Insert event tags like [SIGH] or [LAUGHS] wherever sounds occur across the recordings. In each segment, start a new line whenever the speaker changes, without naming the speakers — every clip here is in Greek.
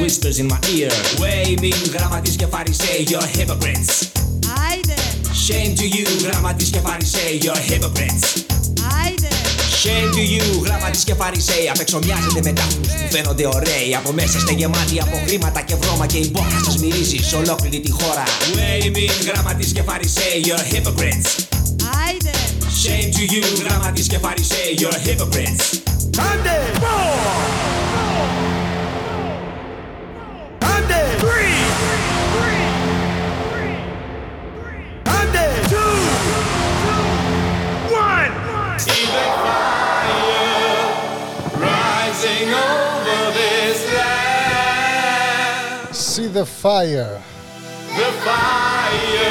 whispers in my ear. Waving γραμματείς και φαρισαίοι You're hypocrites.
Άιντε,
Shame to you γραμματείς και φαρισαίοι You're hypocrites.
Άιντε.
Shame to you, γραμματείς και φαρισαίοι Απ' έξω μοιάζετε με τάφους που φαίνονται ωραίοι Από μέσα είστε γεμάτοι από χρήματα και βρώμα Και η μπόχα σας μυρίζει σε ολόκληρη τη χώρα. Waving γραμματείς και φαρισαίοι You're hypocrites.
Άιντε,
Shame to you, γραμματείς και φαρισαίοι You're hypocrites.
Άντε! Άντε!
The fire.
The fire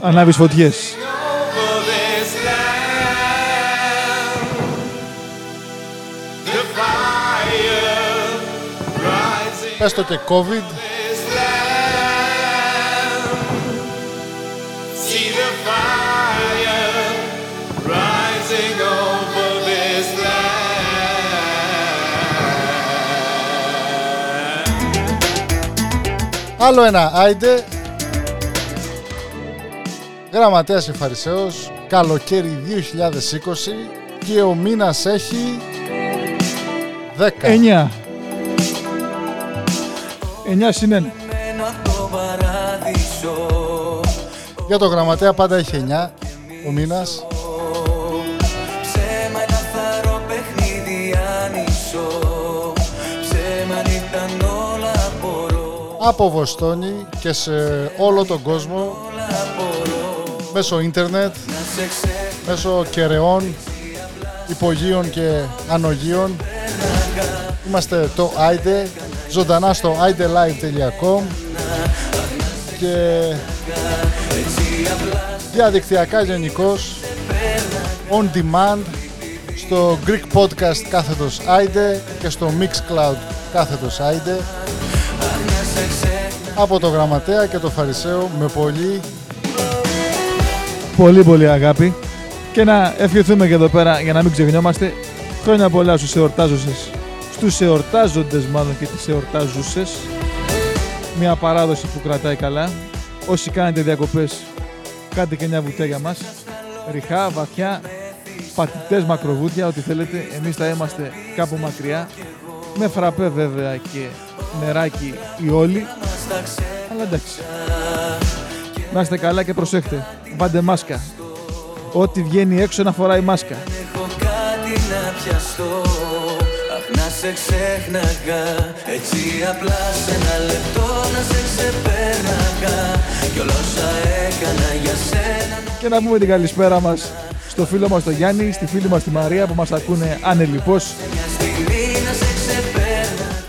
Ανάβεις φωτιές.
over this land. The fire rising
Πες το και COVID. Άλλο ένα άιντε. Γραμματέας και Φαρισαίος. Καλοκαίρι 2020. Και ο μήνας έχει 10.
9. 9 συν 1.
Μένω απ' το παράδεισο
Για το γραμματέα πάντα έχει 9. Ο μήνας. Από Βοστόνη και σε όλο τον κόσμο. Μέσω ίντερνετ.
Σε ξέρω
Μέσω κεραιών, υπογείων και ανογείων. Είμαστε το AIDE, ζωντανά στο idelive.com και διαδικτυακά γενικώς on demand στο Greek Podcast κάθετος AIDE και στο Mixcloud κάθετος AIDE από το Γραμματέα και το Φαρισαίο με πολύ
Πολύ πολύ αγάπη. Και να ευχηθούμε και εδώ πέρα για να μην ξεχνιόμαστε. Χρόνια πολλά στους εορτάζωσες. Στους εορτάζοντες μάλλον και τις εορτάζουσες. Μια παράδοση που κρατάει καλά. Όσοι κάνετε διακοπές, κάντε και μια βουτιά για μας. Ριχά, βαθιά, πατητές μακροβούτια, ό,τι θέλετε. Εμείς θα είμαστε κάπου μακριά. Με φραπέ βέβαια και νεράκι οι όλοι. Αλλά εντάξει. Να είστε καλά και προσέχτε. Βάλτε μάσκα. Ό,τι βγαίνει έξω να φοράει μάσκα.
Έχω κάτι να πιαστώ Αχ να σε ξέχναγα Έτσι απλά σε ένα λεπτό να σε ξεπέρναγα Κι όλα όσα έκανα για σένα
Και να πούμε την καλησπέρα μας στο φίλο μας τον Γιάννη, στη φίλη μας τη Μαρία που μας ακούνε ανελιπώς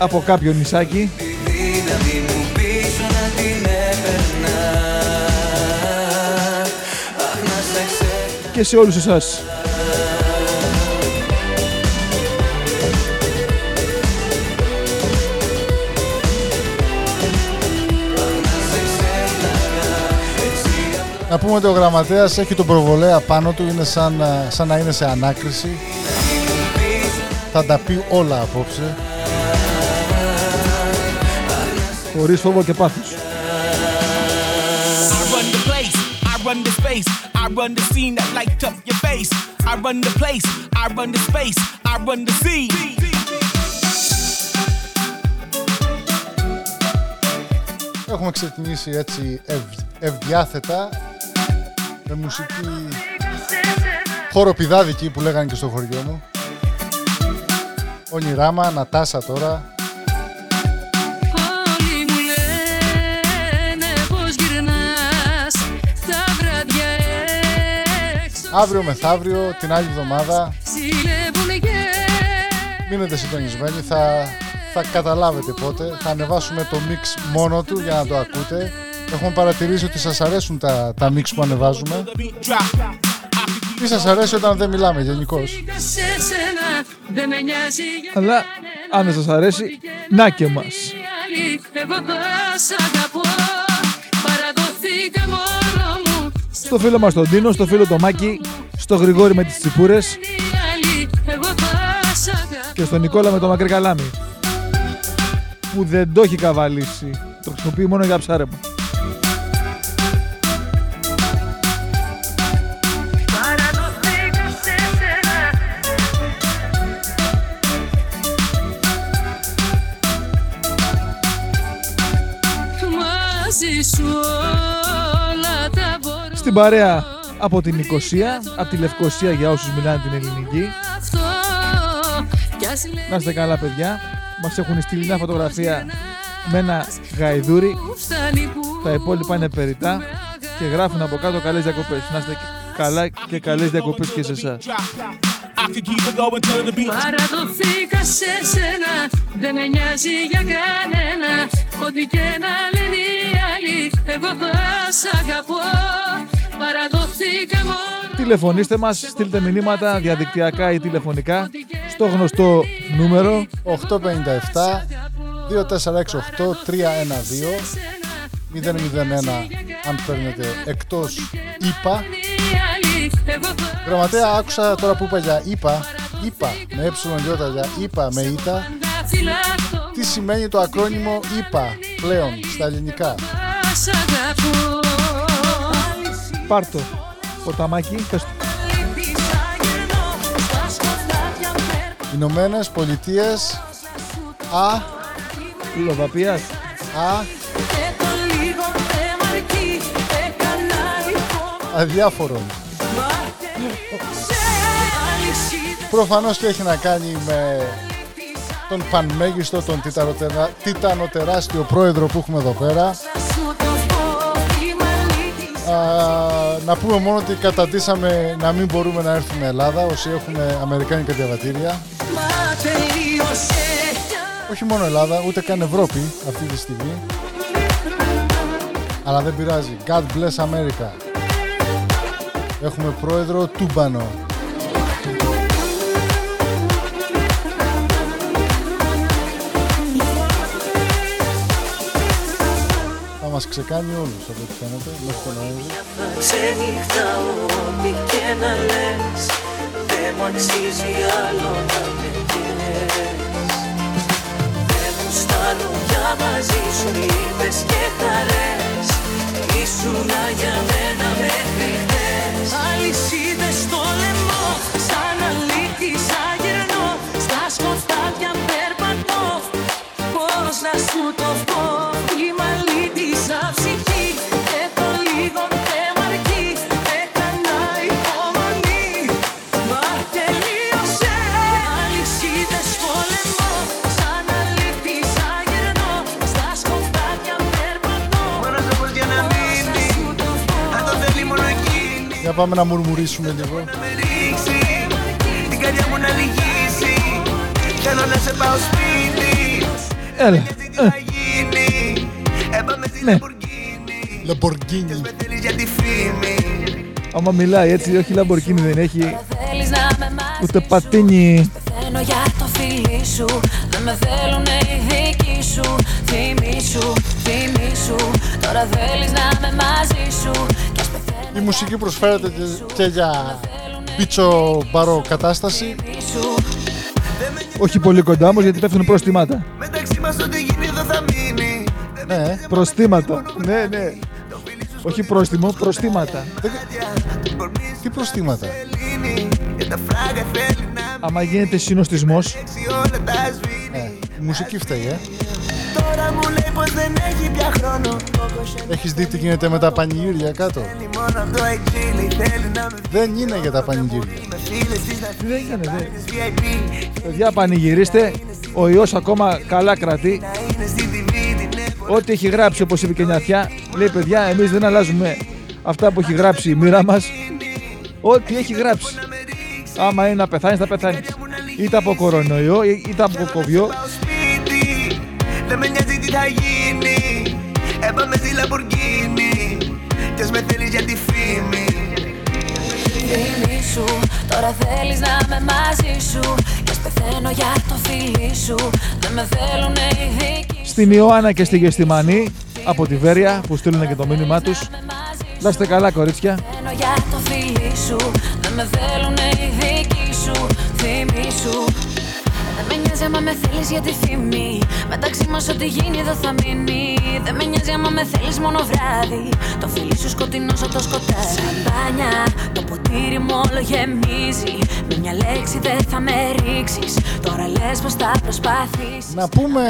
από κάποιο νησάκι.
Τη δύναμη μου πίσω να την έπαιρνα Αχ να σε ξέχναγα
και σε όλους εσάς.
Να πούμε ότι ο γραμματέας έχει τον προβολέα πάνω του, είναι σαν, ε, σαν να είναι σε ανάκριση. Θα τα πει όλα απόψε.
Χωρίς φόβο και πάθος.
I run the place, I run the space, I run the scene that light up your face. I run the place, I run the space, I run the scene.
Έχουμε ξεκινήσει έτσι ευ, ευδιάθετα με μουσική χοροπηδάδικη που λέγανε και στο χωριό μου. Ονειράμα, Νατάσα τώρα. Αύριο μεθαύριο, την άλλη εβδομάδα,
Ζηλεύουν και
μείνετε συντονισμένοι, θα, θα καταλάβετε πότε. Θα ανεβάσουμε το mix μόνο του για να το ακούτε. Έχουμε παρατηρήσει ότι σας αρέσουν τα, τα mix που ανεβάζουμε.
The beat drop.
Τι σας αρέσει όταν δεν μιλάμε γενικώς.
σε σένα δεν με νοιάζει για
Αλλά αν δεν σας αρέσει, να και μας.
άλλη Εγώ θα σ' αγαπώ
Στο φίλο μας τον Τίνο, στο φίλο το Μάκη, στο Γρηγόρη με τις τσιπούρες
άλλη Εγώ θα σ' αγαπώ
και στον Νικόλα με το μακρύ καλάμι. Που δεν το έχει καβαλήσει. Το χρησιμοποιεί μόνο για ψάρεμα.
Μπορώ
Στην παρέα από την Νικοσία, από τη Λευκοσία για όσους μιλάνε την ελληνική.
Αυτό κι ας λέει
Να είστε καλά παιδιά. Μας έχουν στείλει μια φωτογραφία με ένα γαϊδούρι.
που φτάνει που
Τα υπόλοιπα είναι περιτά και γράφουν από κάτω καλές διακοπές. Να είστε καλά και καλές διακοπές και σε εσάς.
Drop. I could keep it going till the beat
Παραδοθήκα σε σένα Δεν με νοιάζει για κανένα Ό,τι και να λένε οι άλλοι Εγώ θα σ' αγαπώ Παραδοθήκα μόνο
Τηλεφωνήστε μας, στείλτε μηνύματα διαδικτυακά ή τηλεφωνικά στο γνωστό νούμερο
857 2468 312 001 αν παίρνετε εκτός ΙΠΑ.
Οι άλλοι Εγώ θα
Γραμματέα άκουσα τώρα που είπα για ΙΠΑ ΙΠΑ με ε για ΙΠΑ με ΙΤΑ.
Τα φυλάξω
Τι σημαίνει το ακρόνιμο ΙΠΑ πλέον στα ελληνικά;
Θα σ' αγαπώ
Πάρτο. Ποταμάκι πες του.
Ηνωμένες Πολιτείες Α,
Λοδαπίας
Α, αδιάφορον. Προφανώς και έχει να κάνει με τον πανμέγιστο, τον τιτανοτερά- τιτανοτεράστιο πρόεδρο που έχουμε εδώ πέρα. Α, να πούμε μόνο ότι καταντήσαμε να μην μπορούμε να έρθουμε Ελλάδα όσοι έχουμε αμερικάνικα διαβατήρια. Όχι μόνο Ελλάδα, ούτε καν Ευρώπη αυτή τη στιγμή. Αλλά δεν πειράζει. God bless America. Έχουμε πρόεδρο Τούμπανο. Μας ξεκάνει όλους από ό,τι φαίνεται μέχρι τον Νοέμβρη.
Ξενυχτάω ό,τι και να λες Δεν μου αξίζει άλλο να με καίες Δεν μου στάνω για μαζί σου είπες και χαρές Ήσουνα για μένα μέχρι χτες
Αλυσίδες στο λαιμό Σαν αλήτης αγερνώ Στα σκοτάδια περπατώ Πώς να σου
πάμε να μουρμουρίσουμε λίγο.
Να με ρίξει Την καρδιά μου να λυγίσει. Θέλω να σε πάω σπίτι.
Έλα
Τι θα γίνει Έπαμε στην
Ναι.
Lamborghini
Λαμποργκίνι.
Με θέλεις για τη φήμη.
Άμα μιλάει έτσι όχι Λαμπορκίνη δεν έχει
Θέλεις να με μάθεις
ούτε πατίνι.
Πεθαίνω για το φίλι σου. Δεν με θέλουνε οι δικοί σου. Θυμήσου, θυμήσου Τώρα θέλεις να με μαζί σου. Κι ας πεθαίνω
Η μουσική προσφέρεται και, και για πίτσο μπαρό κατάσταση.
θυμήσου
Όχι πολύ κοντά όμως γιατί πέφτουν προστιμάτα
Μεταξύ μας ό,τι γίνει εδώ θα μείνει
Ναι,
Προστήματα Ναι ναι Όχι πρόστιμο, προστήματα
τι προστήματα.
Λύνει Και τα φράγκα θέλει να
Άμα γίνεται συνοστισμός
μίξει όλα τα σβήνει
Ε, η μουσική φταίει, ε.
Τώρα μου λέει πως δεν έχει πια χρόνο
Έχεις δει τι γίνεται με τα πανηγύρια κάτω;
Θέλει μόνο αυτό εξήλει Θέλει να με
Δεν είναι για τα πανηγύρια.
με φίλες της να
Τι δεν γίνεται δε
VIP
Παιδιά πανηγυρίστε Ο ιός ακόμα καλά κρατεί
Να είναι στη TV την έχω
Ό,τι έχει γράψει όπως είπε και η Νιαθιά Λέει παιδιά εμείς δεν αλλάζουμε Αυτά που έχει γράψει η μοίρα μας ό,τι έχει γράψει. Άμα είναι να πεθάνεις, θα πεθάνεις. Είτε από κορονοϊό, ή- είτε από κοβιό.
Στο σπίτι Δεν με νοιάζει τι θα γίνει. Έπαμε στη Λαμπορκίνη Κι ας με θέλεις για τη φήμη.
Φίλη σου, τώρα θέλεις να είμαι μαζί σου. Κι ας πεθαίνω για το φίλι σου. Δεν με θέλουνε οι δικοί σου.
Στην Ιωάννα και στη Γεστημανή από τη Βέρεια που στείλουν και το μήνυμά τους.
Να είμαι μαζί σου.
Να είστε καλά κορίτσια.
Πεθαίνω για το φίλι σου. Δεν με θέλουνε οι δικοί σου. Φήμη σου δεν με νοιάζει άμα με θέλεις για τη φήμη. Μεταξύ μας ό,τι γίνει εδώ θα μείνει. Δεν με νοιάζει άμα με θέλεις μόνο βράδυ. Το φίλι σου σκοτεινός σαν το σκοτάδι Σαμπάνια, το ποτήρι μου όλο γεμίζει. Με μια λέξη δεν θα με ρίξεις. Τώρα λες πως θα προσπαθήσεις.
Να πούμε,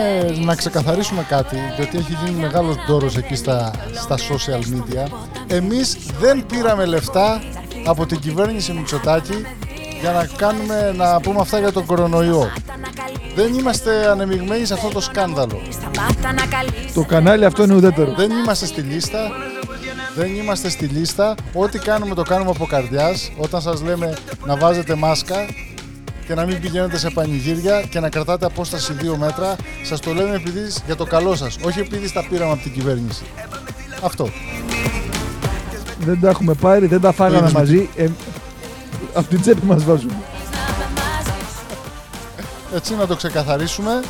να ξεκαθαρίσουμε κάτι, γιατί έχει γίνει μεγάλος ντόρος εκεί στα, στα social media. Εμείς δεν πήραμε λεφτά από την κυβέρνηση Μητσοτάκη για να κάνουμε, να πούμε αυτά για τον κορονοϊό. Δεν είμαστε ανεμειγμένοι σε αυτό το σκάνδαλο.
Σταμάτα να καλείς
Το κανάλι αυτό είναι ουδέτερο.
Δεν είμαστε στη λίστα. Δεν είμαστε στη λίστα. Ό,τι κάνουμε το κάνουμε από καρδιάς. Όταν σας λέμε να βάζετε μάσκα και να μην πηγαίνετε σε πανηγύρια και να κρατάτε απόσταση 2 μέτρα, σας το λέμε επειδή για το καλό σας, όχι επειδή στα πήραμε από την κυβέρνηση. Αυτό.
Δεν τα έχουμε πάρει, δεν τα φάγαμε
είδες με
μαζί. Ε, από την τσέπη μας βάζουμε.
Έτσι να το ξεκαθαρίσουμε.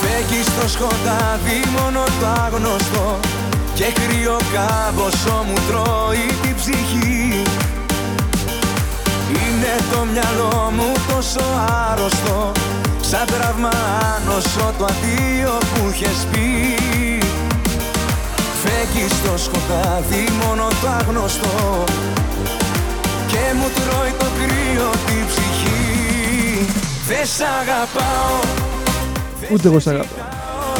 Φεύγει στο σκοτάδι μόνο το άγνωστο Και κρύο κάμποσο μου τρώει την ψυχή Είναι το μυαλό μου τόσο άρρωστο Σαν τραύμα άνοσο το αντίο που είχες πει Φεύγει στο σκοτάδι μόνο το άγνωστο. Και μου τρώει το κρύο την ψυχή. Δεν σ' αγαπάω
Ούτε εγώ σ' αγαπώ.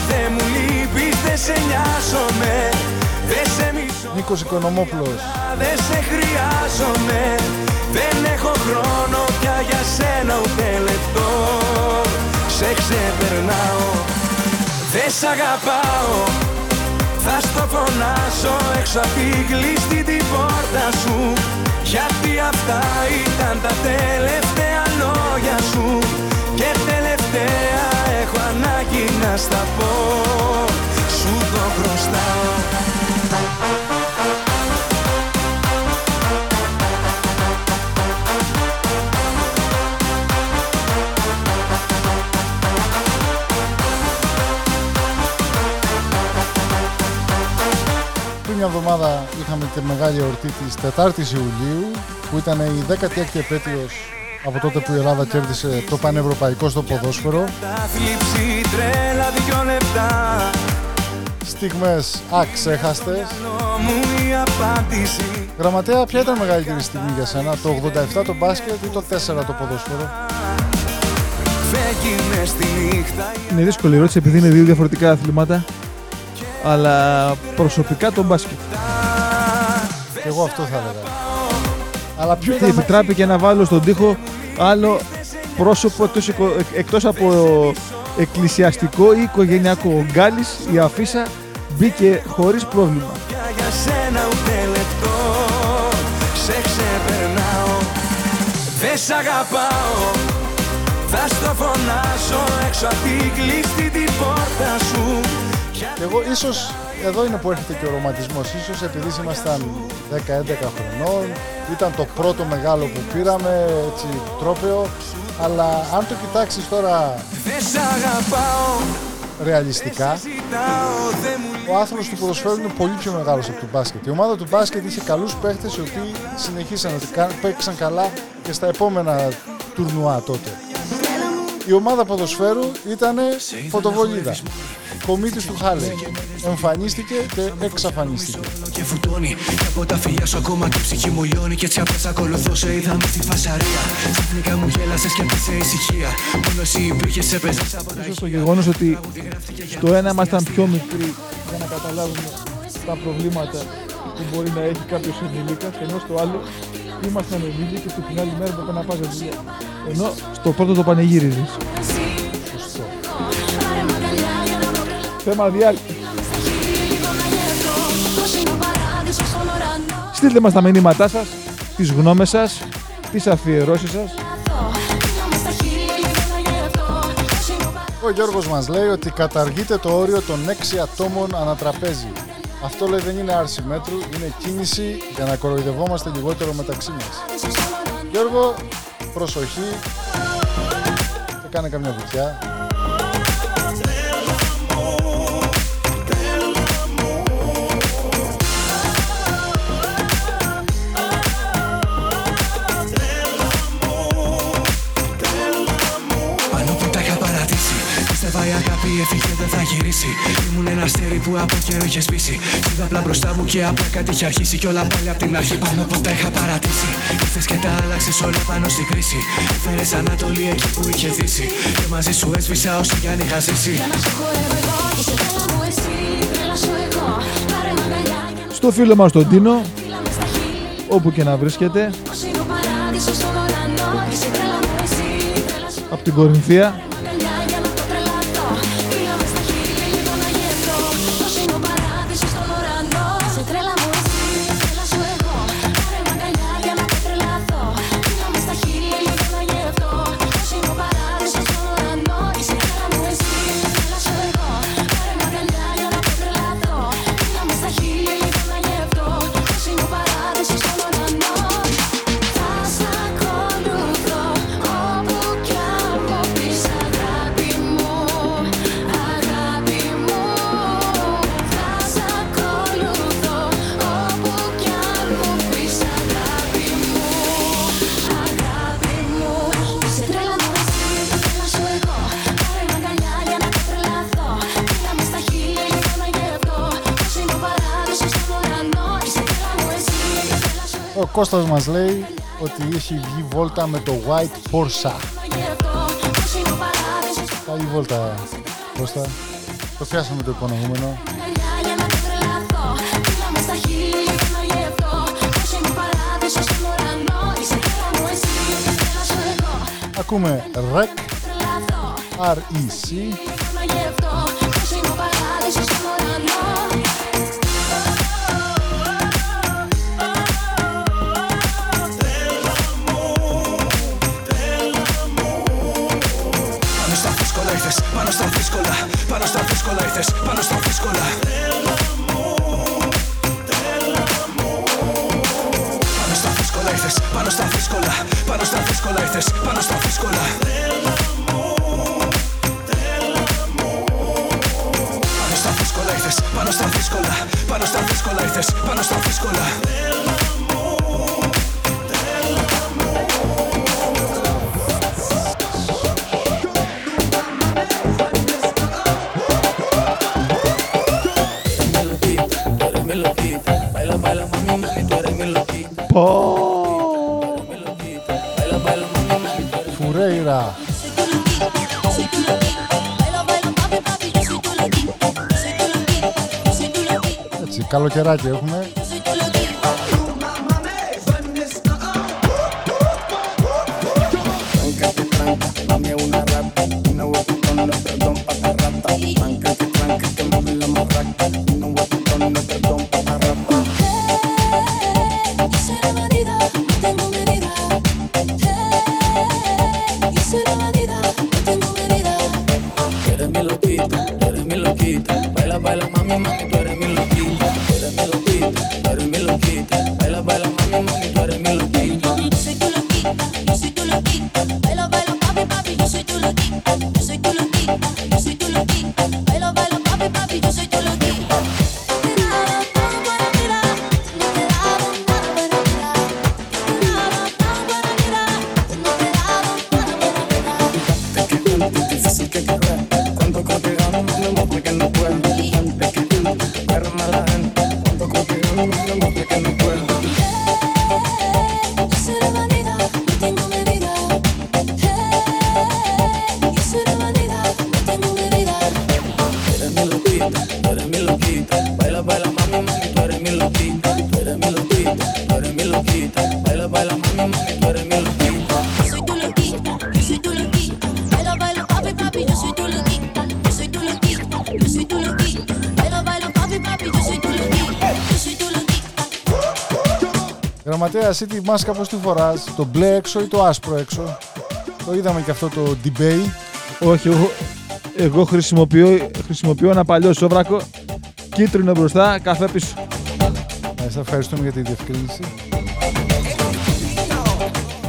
δεν μου λείπεις, δεν σε νοιάζομαι. Δεν σε μισώ,
Νίκος Οικονομόπουλος.
δεν σε χρειάζομαι. Δεν έχω χρόνο πια για σένα ούτε λεπτό. Σε ξεπερνάω, δεν σ' αγαπάω Θα στο φωνάσω έξω απ' την κλειστή την πόρτα σου. Γιατί αυτά ήταν τα τελευταία λόγια σου. Και τελευταία έχω ανάγκη να στα πω. Σου το χρωστάω
μια εβδομάδα είχαμε τη μεγάλη εορτή της 4ης Ιουλίου που ήταν η 16η επέτειος από τότε που η Ελλάδα κέρδισε το πανευρωπαϊκό στο ποδόσφαιρο.
Τα θλίψη τρέλα δυο λεπτά
Στιγμές αξέχαστες.
Νο μου η απάντηση
Γραμματέα, ποια ήταν η μεγαλύτερη στιγμή για σένα, το 87 το μπάσκετ ή το 4 το ποδόσφαιρο;
Φεύγει μες στη νύχτα
Είναι δύσκολη ερώτηση επειδή είναι δύο διαφορετικά αθλήματα. Αλλά προσωπικά το μπάσκετ.
Και εγώ αυτό θα έλεγα. Αλλά ποιο
Και
ήταν...
επιτράπηκε να βάλω στον τοίχο άλλο πρόσωπο εκτός, οικο- εκ- εκτός από εκκλησιαστικό ή οικογενειακό. Ο Γκάλης, η αφίσα μπήκε χωρίς πρόβλημα.
πια για σένα ούτε λεπτό Σε ξεπερνάω Δεν σ' αγαπάω Θα στο φωνάσω έξω απ' την κλειστή την πόρτα σου
Και εγώ ίσως εδώ είναι που έρχεται και ο ρομαντισμός. Ίσως επειδή ήμασταν 10-11 χρονών, ήταν το πρώτο μεγάλο που πήραμε, έτσι τρόπαιο. Αλλά αν το κοιτάξεις τώρα
Δεν σ' αγαπάω
ρεαλιστικά,
Ζητάω δεν μου
ο άθλος του ποδοσφαίρου είναι πολύ πιο μεγάλος από του μπάσκετ. Η ομάδα του μπάσκετ είχε καλούς παίχτες οι οποίοι συνεχίσαν να κα- παίξαν καλά και στα επόμενα τουρνουά τότε. Η ομάδα ποδοσφαίρου ήταν φωτοβολίδα. Κομίτης του Χάλε. Εμφανίστηκε και εξαφανίστηκε.
και φουτώνει Και από τα φιλιά σου ακόμα και η ψυχή μου λιώνει Και έτσι απλώς ακολουθώ σε είδαμε στη φασαρία Ξαφνικά μου γέλασες και έπεσε ησυχία Μόνο εσύ υπήρχες σε παίζες από τα
Ίσως το γεγονός ότι στο ένα ήμασταν πιο μικροί για να καταλάβουμε τα προβλήματα που μπορεί να έχει κάποιος ενήλικας ενώ στο άλλο ήμασταν ενήλικες και την άλλη μέρα πρέπει να πας για δουλειά. Ενώ στο πρώτο το πανηγύριζες.
Θέμα διάρκεια. Στείλτε μας τα μηνύματά σας, τις γνώμες σας, τις αφιερώσεις σας.
Ο Γιώργος μας λέει ότι καταργείται το όριο των 6 ατόμων ανατραπέζι. Αυτό λέει δεν είναι άρση μέτρου, είναι κίνηση για να κοροϊδευόμαστε λιγότερο μεταξύ μας. Γιώργο, προσοχή, και κάνε καμιά βουτιά.
Η αγάπη έφυγε δεν θα γυρίσει. Ήμουν ένα αστέρι που από καιρό είχε σπίσει. Είδα απλά μπροστά μου και απλά κάτι είχε αρχίσει. Κι όλα πάλι απ' την αρχή πάνω που τα είχα παρατήσει. Ήρθες και τα άλλαξες όλα πάνω στην κρίση. Έφερες Ανατολή εκεί που είχε δύσει Και μαζί σου έσβησα όσο κι αν είχα ζήσει.
Στο φίλο μας τον Τίνο, όπου και να βρίσκεται, από την Κορινθία,
Κώστας μας λέει ότι έχει βγει βόλτα με το White Porsche. Καλή βόλτα, Κώστα. Το πιάσαμε το υπονοούμενο. Ακούμε REC, R-E-C, Έτσι, καλοκαιράκι έχουμε. εσύ τη μάσκα πώς τη φοράς, το μπλε έξω ή το άσπρο έξω; Το είδαμε και αυτό το debate.
Όχι, εγώ, χρησιμοποιώ, χρησιμοποιώ ένα παλιό σόβρακο, κίτρινο μπροστά, καφέ πίσω.
Ε, ευχαριστούμε για τη διευκρίνηση.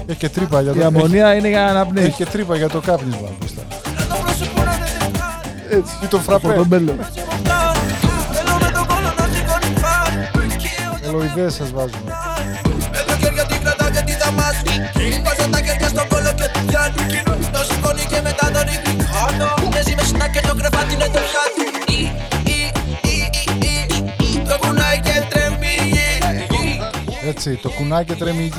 Έχει και τρύπα για το Η
αμμονία είναι για αναπνέεις.
Έχει και τρύπα για το κάπνισμα μπροστά.
Έτσι.
Ή το φραπέ.
Το μπέλο.
Ελοειδές σας βάζουμε.
Το σηκώνει και μετά το κρεβάτι είναι το Το κουνάει
Έτσι, το κουνάει και τρέμει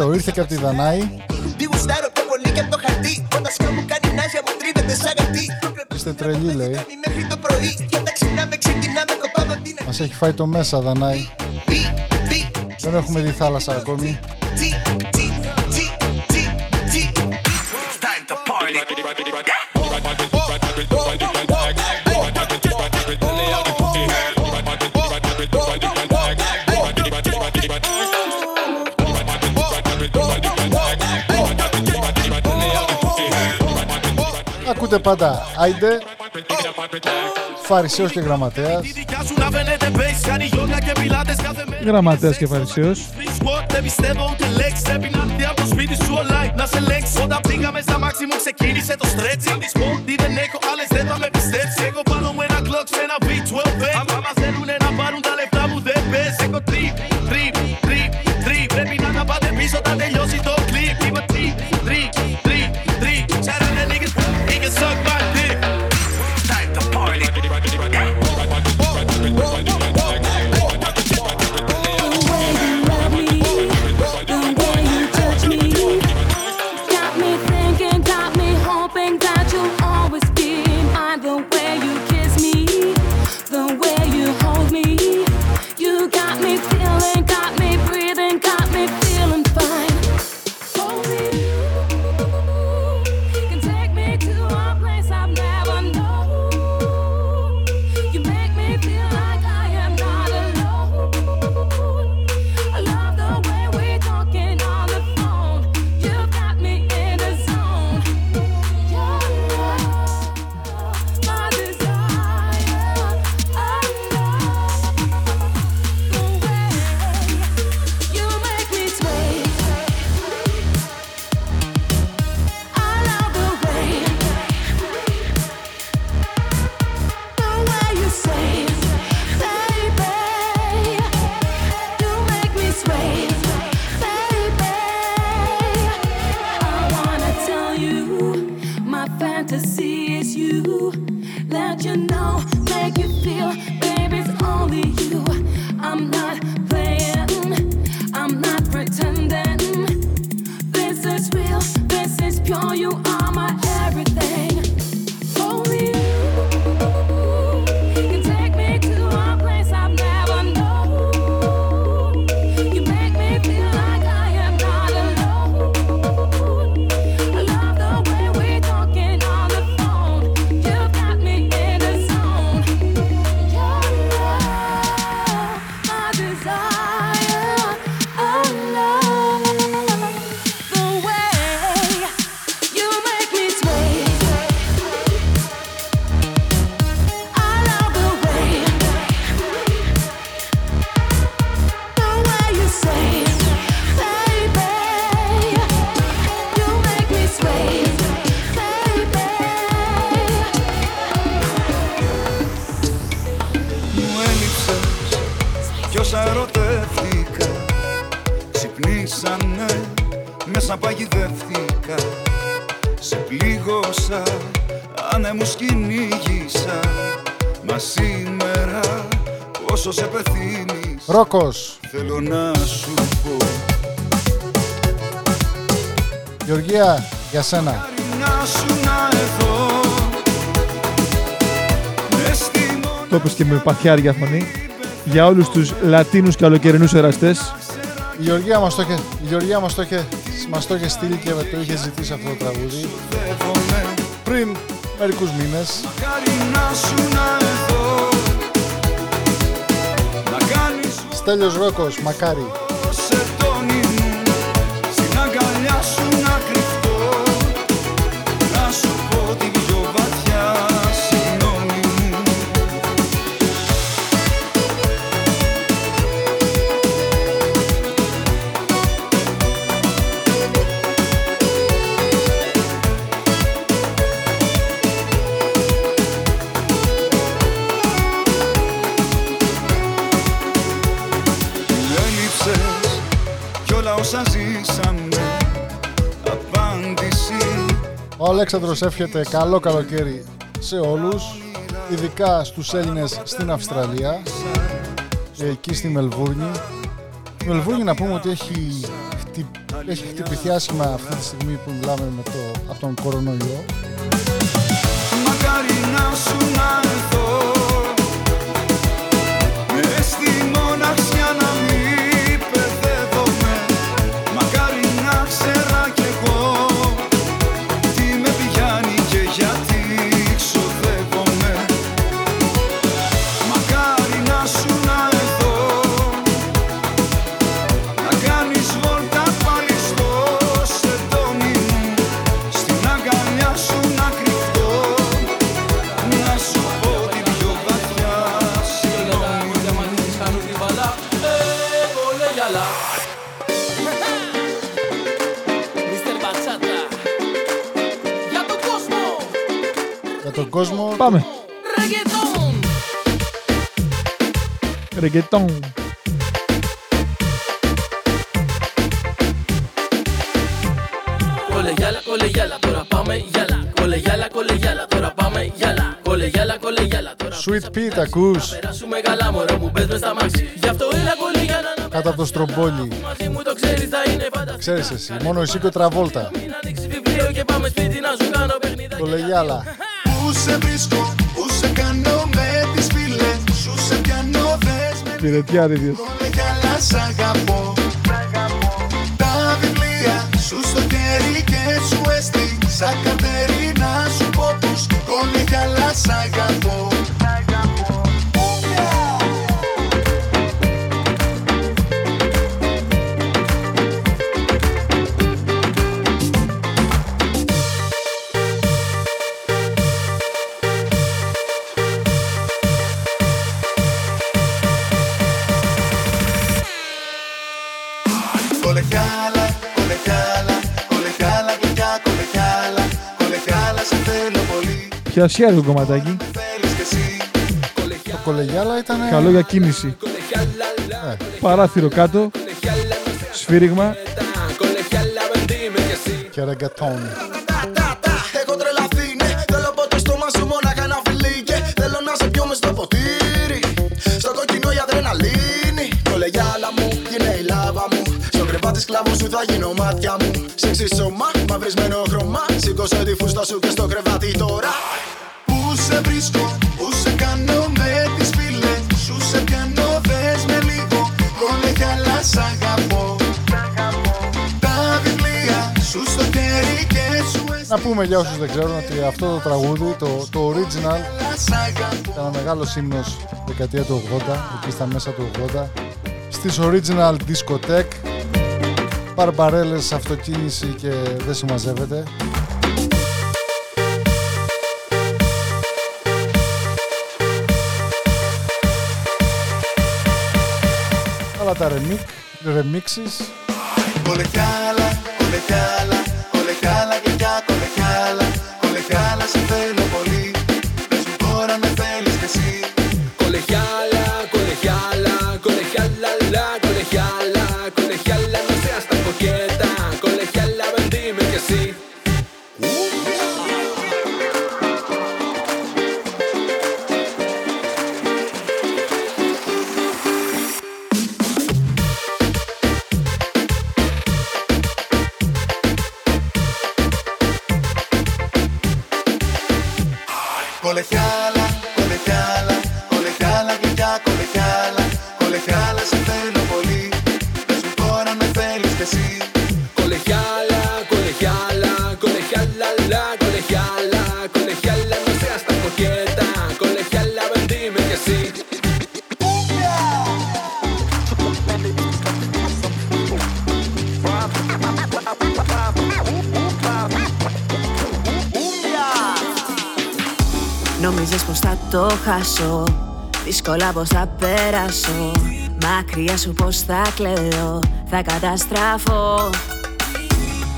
Το
ήρθε και από τη Δανάη. Είστε τρελοί λέει. Μας έχει φάει το μέσα Δανάη. Δεν έχουμε δει θάλασσα ακόμη. ακούτε πάντα. Άιντε. Φαρισαίος και Γραμματέας.
Γραμματέας και Φαρισαίος.
Όταν πήγαμε στα ξεκίνησε το δεν
Ρόκος.
Θέλω να σου πω.
Γεωργία, για σένα.
Το και με παθιάρια φωνή. Για όλους τους Λατίνους καλοκαιρινούς εραστές.
Η Γεωργία μας το είχε, η Γεωργία μας το είχε, μας το είχε στείλει και το είχε ζητήσει αυτό το τραγούδι. Πριν μερικούς μήνες.
Μακάρι να σου να
Στέλιος Ρόκος, μακάρι. Αλέξανδρος εύχεται καλό καλοκαίρι σε όλους, ειδικά στους Έλληνες στην Αυστραλία, και εκεί στη Μελβούρνη. Η Μελβούρνη να πούμε ότι έχει, χτυ... έχει χτυπηθεί άσχημα αυτή τη στιγμή που μιλάμε με το... από τον κορονοϊό.
Μακάρι να σου να
τώρα
Sweet Pete ακούς;
Περάσουμε καλά, μωρό μου πες μες στα μάξι. Γι' αυτό έλα κολεγιάλα να
κάτω από το στρομπόλι.
μαζί μου το ξέρεις θα είναι φανταστικό.
Ξέρεις εσύ, μόνο εσύ και ο Τραβόλτα.
Μην ανοίξεις βιβλίο και πάμε σπίτι να σου κάνω παιχνίδα.
Το Λεγιάλα.
Πού σε βρίσκω, πού σε κάνω με τις φίλες Σου σε πιάνω δες με
Πυρετιά δίδιος.
Κολεγιάλα σ' αγαπώ Τα βιβλία σου στο χέρι και σου έστι. Σαν Κατερίνα σου πω τους Κολεγιάλα σ' αγαπώ πολύ,
Πιασιά το κομματάκι.
θέλεις κι εσύ
Το Κολεγιάλα ήταν.
Καλό για κίνηση. Παράθυρο κάτω. Σφύριγμα.
και ρεγκατόν.
Έχω τρελαθεί, ναι. Θέλω από το στόμα σου μόναχα να φιλεί και θέλω να σε πιω μες στο ποτήρι. Στο κοκκινό η αδρεναλίνη. Το λεγιάλα μου, είναι η λάβα μου. Στο κρεβάτι σκλάβο σου θα γίνω μάτια μου. Σεξι σώμα, μαυρισμένο χρώμα. Σήκωσε τη φούστα σου και στο κρεβάτι τώρα.
Πού σε βρίσκω, πού σε κάνω με τις φίλες Σου σε πιάνω δες με λίγο Κολεγιάλα σ' αγαπώ Τα βιβλία σου στο χέρι και σου
Να πούμε για όσους δεν ξέρουν ότι αυτό το τραγούδι, το, το original,
σ' αγαπώ
ήταν ένα μεγάλος ύμνος δεκαετία του 80, εκεί στα μέσα του 80, στις original discotheque, μπαρμπαρέλες, αυτοκίνηση και δεν συμμαζεύεται. Τα remix, remixes.
Κολεγιάλα, κολεγιάλα, κολεγιάλα,
Δύσκολα πως θα περάσω Μακριά σου πως θα κλαίω Θα καταστραφώ.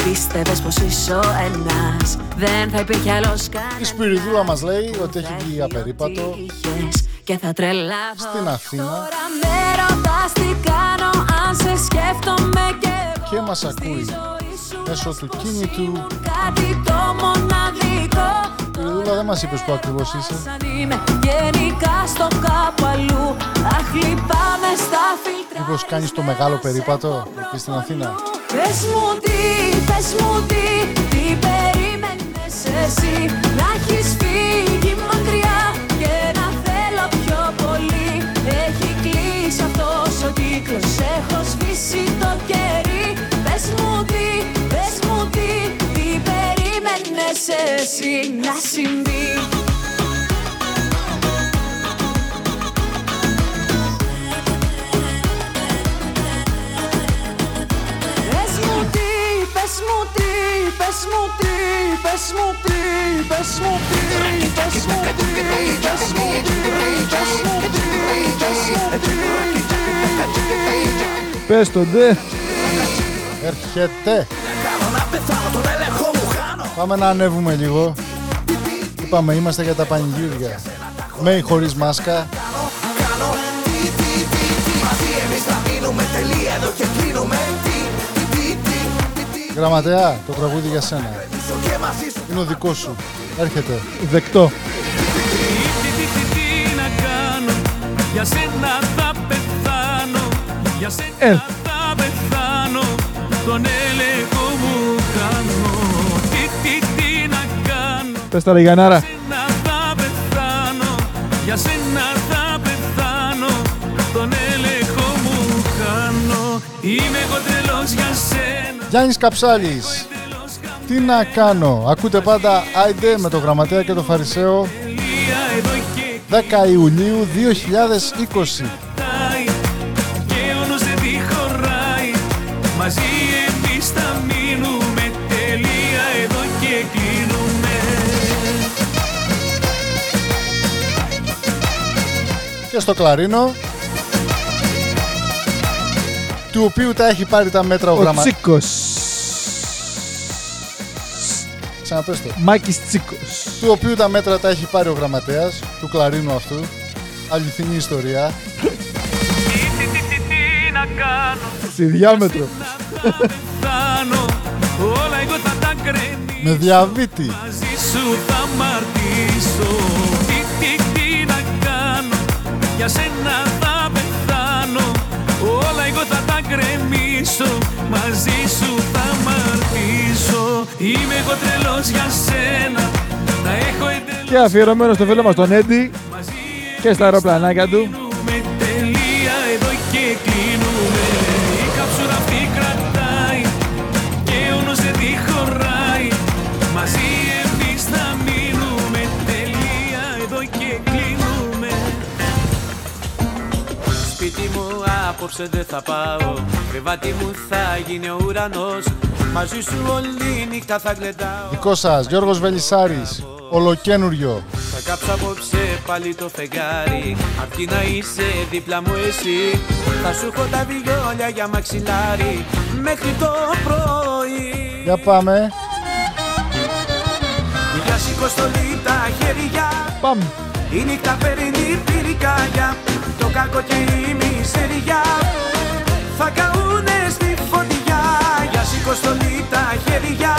Πίστευες πως είσαι ο ένας Δεν θα υπήρχε άλλος
Η
κανένας
Σπυριδούλα μας λέει ότι έχει βγει απερίπατο.
Είχες Και θα τρελαθώ.
Στην Αθήνα.
Τώρα με ρωτάς τι κάνω Αν σε σκέφτομαι και εγώ.
Και μας ακούει μέσω του κίνητου.
Κάτι το μοναδικό
Σπυριδούλα δεν μας είπες που ακριβώς είσαι.
Σαν είμαι γενικά στο κάπου αλλού Αχ λυπάμαι στα φίλτρα
Μήπως κάνεις το μεγάλο περίπατο εκεί στην Αθήνα;
Πες μου τι, πες μου τι Τι περίμενες εσύ Να έχεις εσύ να συμβεί Πες μου τι, πες μου τι, πες μου τι, πες μου τι, πες μου τι, πες μου τι, πες μου τι, πες μου τι, πες μου τι.
Πες το ντε.
Έρχεται. Πάμε να ανέβουμε λίγο. Είπαμε, είμαστε για τα πανηγύρια. Με ή χωρίς μάσκα. Γραμματέα, το τραγούδι για σένα. Είναι ο δικός σου. Έρχεται.
Δεκτό.
Τι, τι, τι, τι να κάνω Για σένα θα πεθάνω Για σένα
Πες τα ρε Γιαννάρα.
Σένα θα πεθάνω Για σένα θα πεθάνω Τον έλεγχο μου κάνω Είμαι εγώ τρελός για σένα
Γιάννης Καψάλης. Τι να κάνω. Ακούτε πάντα Άιντε με το γραμματέα και το Φαρισαίο
Τελεία εδώ και
10 Ιουλίου 2020.
Και
στο κλαρίνο του οποίου τα έχει πάρει τα μέτρα ο,
Ο
γραμμα...
Τσίκος.
Ξαναπες το.
Μάκης Τσίκος.
Του οποίου τα μέτρα τα έχει πάρει ο γραμματέας του κλαρίνου αυτού. Αληθινή ιστορία.
Τι, τι, τι, τι, τι να κάνω
Στη διάμετρο.
Θα πεθάνω Όλα εγώ θα τα κρεμίσω
Με διαβήτη.
Μαζί σου θα Μαζί σου θα μαρτήσω Είμαι εγώ τρελός για σένα. Τα έχω εντελώς
Και αφιερωμένο στο φίλο μας τον Έντι
μαζί
και στα αεροπλανάκια του.
Απόψε δεν θα πάω Κρεβάτι μου θα γίνει ο ουρανός Μαζί σου όλη νύχτα θα γλεντάω
Δικό σας, Γιώργος Βελισάρης. Ολοκένουριο.
θα κάψω απόψε πάλι το φεγγάρι Αρκεί να είσαι δίπλα μου εσύ Θα σου έχω τα βιόλια για μαξιλάρι Μέχρι το πρωί
Για πάμε.
Για σηκωστολή τα χέρια
Πάμε.
Η νύχτα παίρνει πυρικάγια Το κακό και η μισεριά Θα καούνε στη φωτιά Για σηκωστολή τα χέρια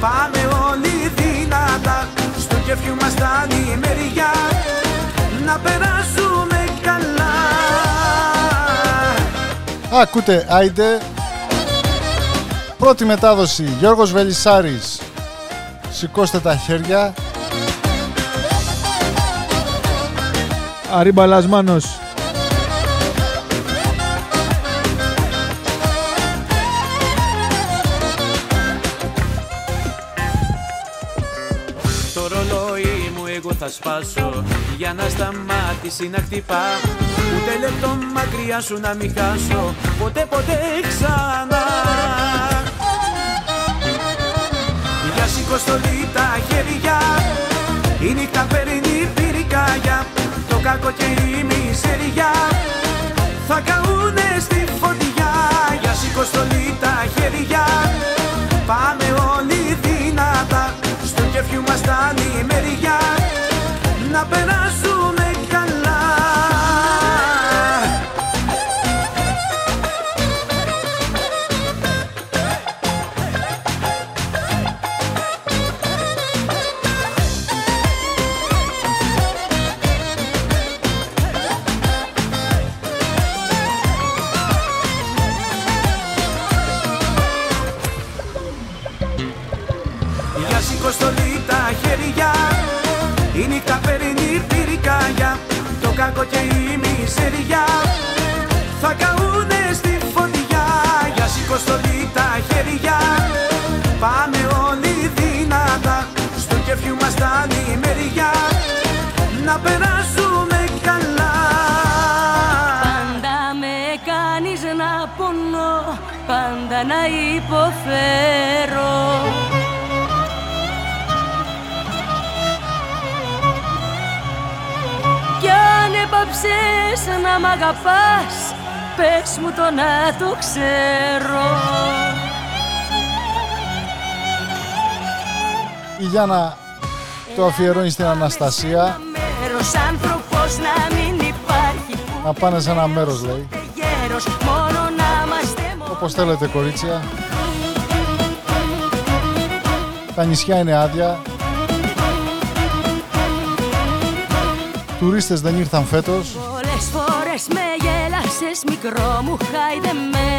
Πάμε όλοι δυνατά Στο κεφιού μας τα μεριά Να περάσουμε καλά
Ακούτε, άιντε. Πρώτη μετάδοση, Γιώργος Βελισάρης. Σηκώστε τα χέρια.
Αρίμπα Λασμάνος.
Θα σπάσω. Για να σταμάτησει να χτυπά Ούτε λεπτό μακριά σου να μην χάσω. Ποτέ ποτέ ξανά. Για σηκωστολή τα χέρια. Η νύχτα παίρνει πυρικάγια Το κακό και η μισεριά Θα καούνε στη φωτιά. Για σηκωστολή τα χέρια. Πάμε όλοι Να περάσουμε Το κακό και η μισεριά
έπαψες να μ' αγαπάς Πες μου το να το ξέρω
Η Γιάννα το αφιερώνει στην Αναστασία.
Μέρος άνθρωπος να μην υπάρχει
Να πάνε σε ένα μέρος λέει.
Γέρος μόνο να είμαστε μόνο
Όπως θέλετε κορίτσια. Τα νησιά είναι άδεια. Τουρίστες δεν ήρθαν φέτος.
Μικρό μου χαϊδεμένο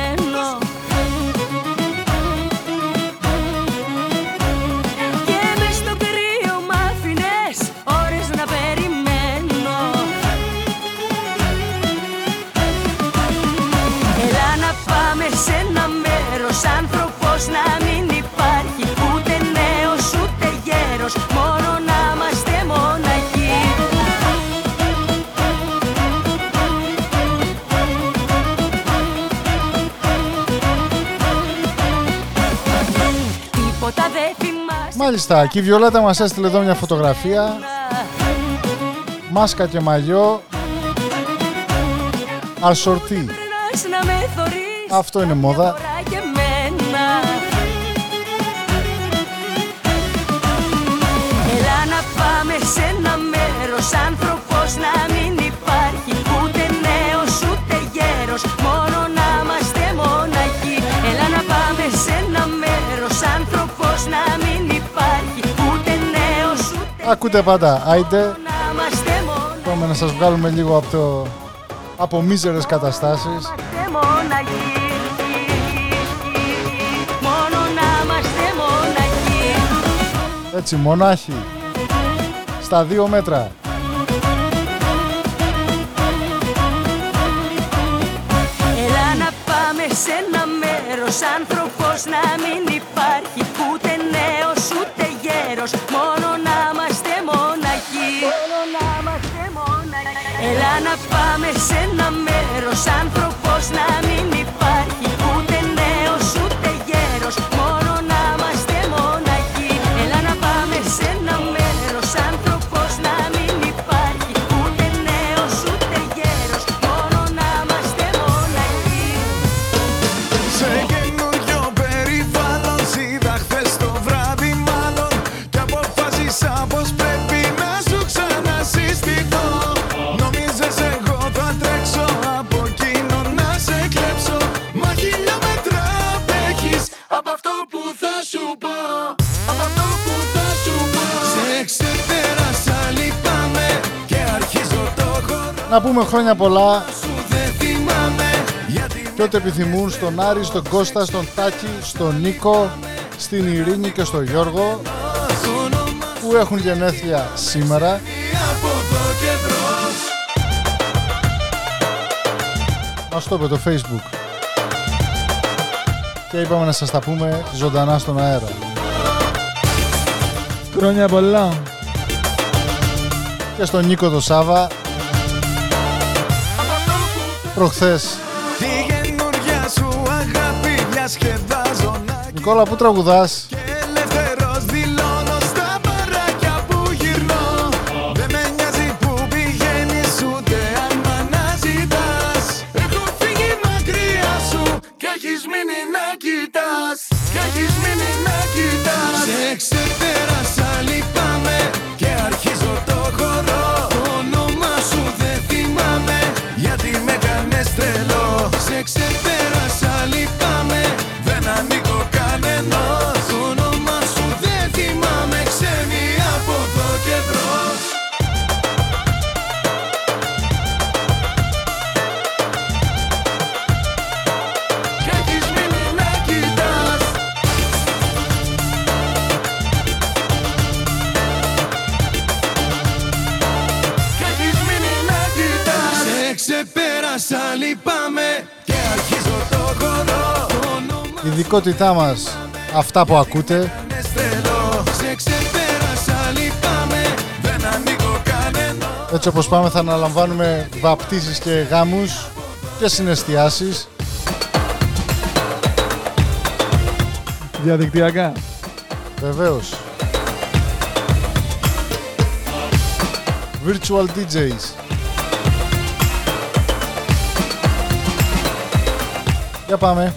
Μάλιστα, και η Βιολέτα μας έστειλε εδώ μια φωτογραφία. Μάσκα και μαλλιό. Ασορτή.
Περνάς να με θωρείς
Αυτό είναι μόδα. Ακούτε πάντα, άιντε.
να είμαστε μοναχοί
Πάμε να σας βγάλουμε λίγο από το... από μίζερες καταστάσεις.
Είμαστε μοναχοί Μόνο να είμαστε μοναχοί
Έτσι, μονάχοι. Στα δύο μέτρα.
Χώρο
Να πούμε χρόνια πολλά
σου δεν θυμάμαι Γιατί
και ό,τι επιθυμούν στον Άρη, στον Κώστα, στον Τάκη, στον Νίκο, στην Ειρήνη και στον Γιώργο που έχουν γενέθλια σήμερα.
από εδώ και μπρος
Μας το είπε το facebook. Και είπαμε να σας τα πούμε ζωντανά στον αέρα.
Χρόνια πολλά.
Και στον Νίκο το Σάβα. Προχθές.
Τη καινούργια σου αγάπη διασκεδάζω να
Νικόλα, πού τραγουδάς;
Όνομα
Η ειδικότητά μας, αυτά που ακούτε,
με στέλνω Σε ξεπέρασα λυπάμαι δεν ανήκω κανένα
έτσι όπως πάμε θα αναλαμβάνουμε βαπτίσεις και γάμους και συναισθιάσεις.
Διαδικτυακά.
Βεβαίως. Virtual DJs. Για πάμε.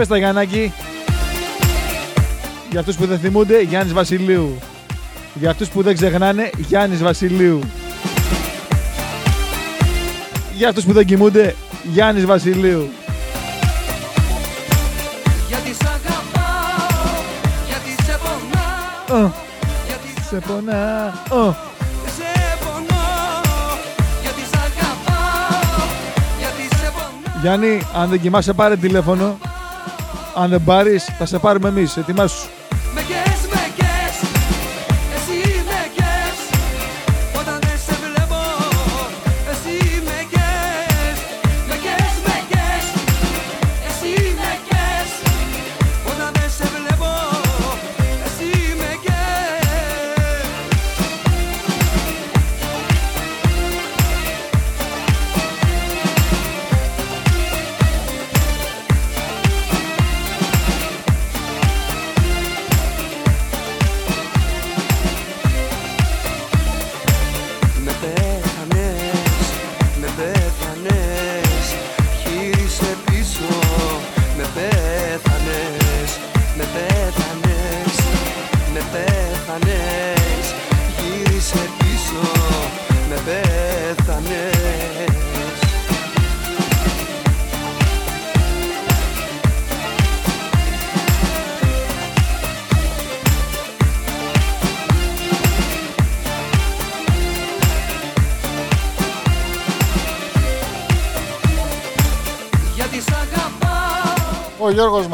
Πες τα Γιαννάκη. Για αυτούς που δεν θυμούνται, Γιάννης Βασιλείου. Για αυτούς που δεν ξεχνάνε, Γιάννης Βασιλείου. Για αυτούς που δεν κοιμούνται, Γιάννης Βασιλείου.
Γιατί σ' αγαπάω, γιατί σε πονάω
Ω,
Γιατί
σε πονά. Ω,
σε πονάω Γιατί σ' αγαπάω, γιατί σε πονάω
Γιάννη, αν δεν κοιμάσαι πάρε τηλέφωνο. Αν δεν πάρεις, θα σε πάρουμε εμείς. Ετοιμάσου.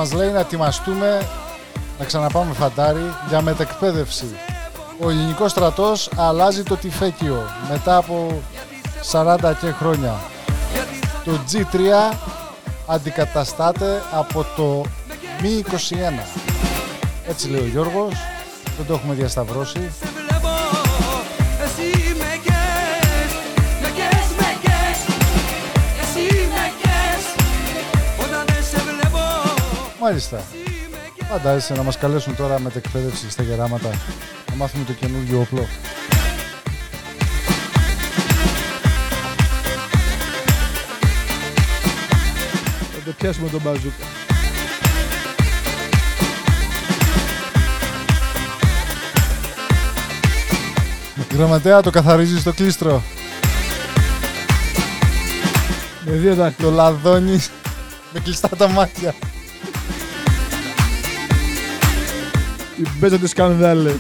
Μας λέει να ετοιμαστούμε να ξαναπάμε φαντάρι για μετεκπαίδευση. Ο ελληνικός στρατός αλλάζει το τυφέκιο μετά από 40 και χρόνια. Το G3 αντικαταστάται από το Mi 21. Έτσι λέει ο Γιώργος, δεν το έχουμε διασταυρώσει. Μάλιστα. Φαντάζεσαι να μας καλέσουν τώρα μετεκπαίδευση στα γεράματα. Να μάθουμε το καινούργιο όπλο.
Θα το πιάσουμε τον μπαζούκα.
Γραμματέα, το καθαρίζεις το κλίστρο.
Με δύο
Το
δάχτυλα.
λαδώνεις με κλειστά τα μάτια.
σκανδάλε.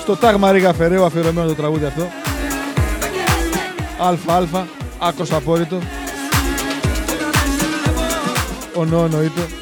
Στο τάγμα Ρίγα Φεραίο αφιερωμένο το τραγούδι αυτό. Αλφα αλφα, άκος απόρριτο. Ονό
ονοείτο.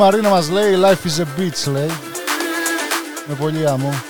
Μαρίνα μας λέει Life is a beach λέει. Με πολύ αμό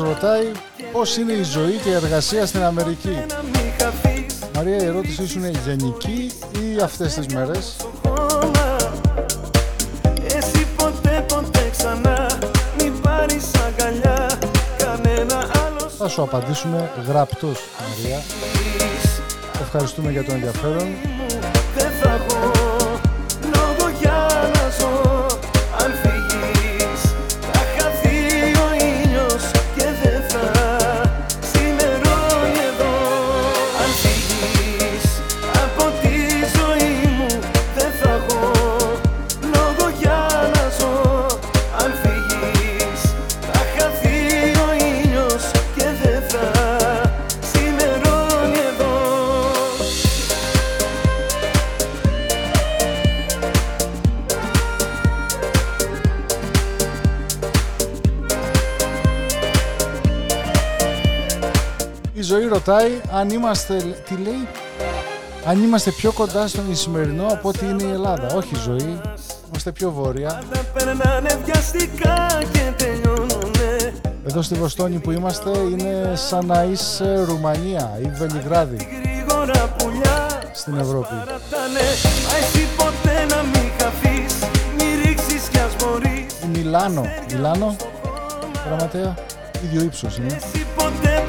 μας ρωτάει πώς είναι η ζωή και η εργασία στην Αμερική. Μαρία, η ερώτησή σου είναι γενική ή αυτές τις μέρες; Θα σου απαντήσουμε γραπτός, Μαρία. Ευχαριστούμε για το ενδιαφέρον. ρωτάει αν είμαστε, τι λέει, αν είμαστε πιο κοντά στον Ισημερινό από ό,τι είναι η Ελλάδα. Όχι ζωή, είμαστε πιο βόρεια.
Εδώ στη Βοστόνη που είμαστε είναι σαν να είσαι Ρουμανία ή Βελιγράδι στην Ευρώπη. Μιλάνο, Μιλάνο, γραμματέα, ίδιο ύψος είναι.
Ποτέ,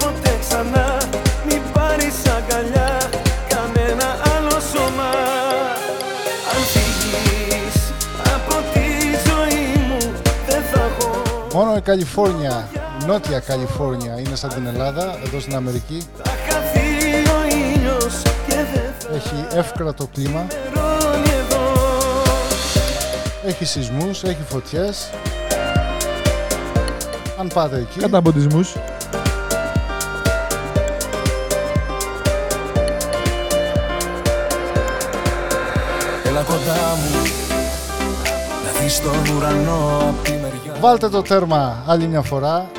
Μόνο η Καλιφόρνια, η Νότια Καλιφόρνια είναι σαν την Ελλάδα, εδώ στην Αμερική.
χαθεί ο ήλιος Και δεν θα
Έχει εύκρατο κλίμα,
ρώνει εδώ
έχει σεισμούς, έχει φωτιές. Αν πάτε εκεί,
Καταποντισμούς.
Έλα κοντά μου Να δεις τον ουρανό απ' τη μεριά
βάλτε το τέρμα άλλη μια φορά.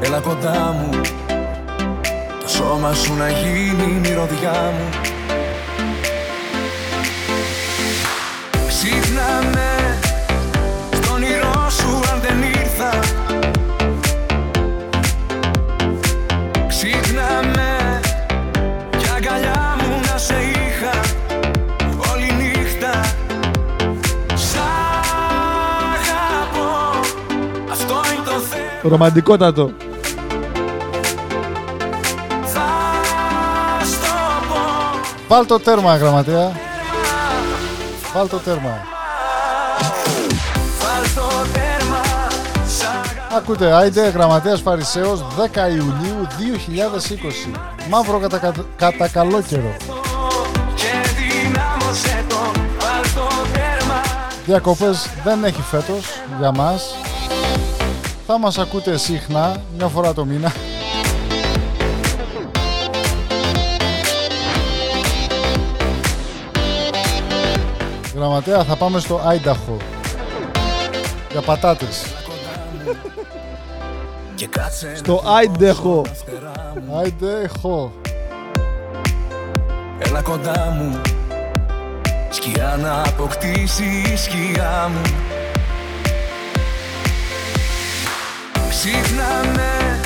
Έλα κοντά μου Το σώμα σου να γίνει η μυρωδιά μου
Ρομαντικότατο.
Θα στο πω
Βάλ το τέρμα, γραμματέα. Βάλ το τέρμα.
Βάλ το τέρμα Σ' αγαπώ
Ακούτε, άιντε, γραμματέας Φαρισαίος, 10 Ιουλίου 2020. Μαύρο κατά, κατά, κατά καλό καιρό.
Και δυνάμωσε το Βάλ το τέρμα
Διακοπές δεν έχει φέτος για μας. Θα μας ακούτε συχνά, μια φορά το μήνα. Γραμματέα, θα πάμε στο Άινταχο. Για πατάτες.
Και κάτσε
Στο Άιντεχο.
Άιντεχο.
Έλα κοντά μου Σκιά να αποκτήσεις η σκιά μου Ξύπνα με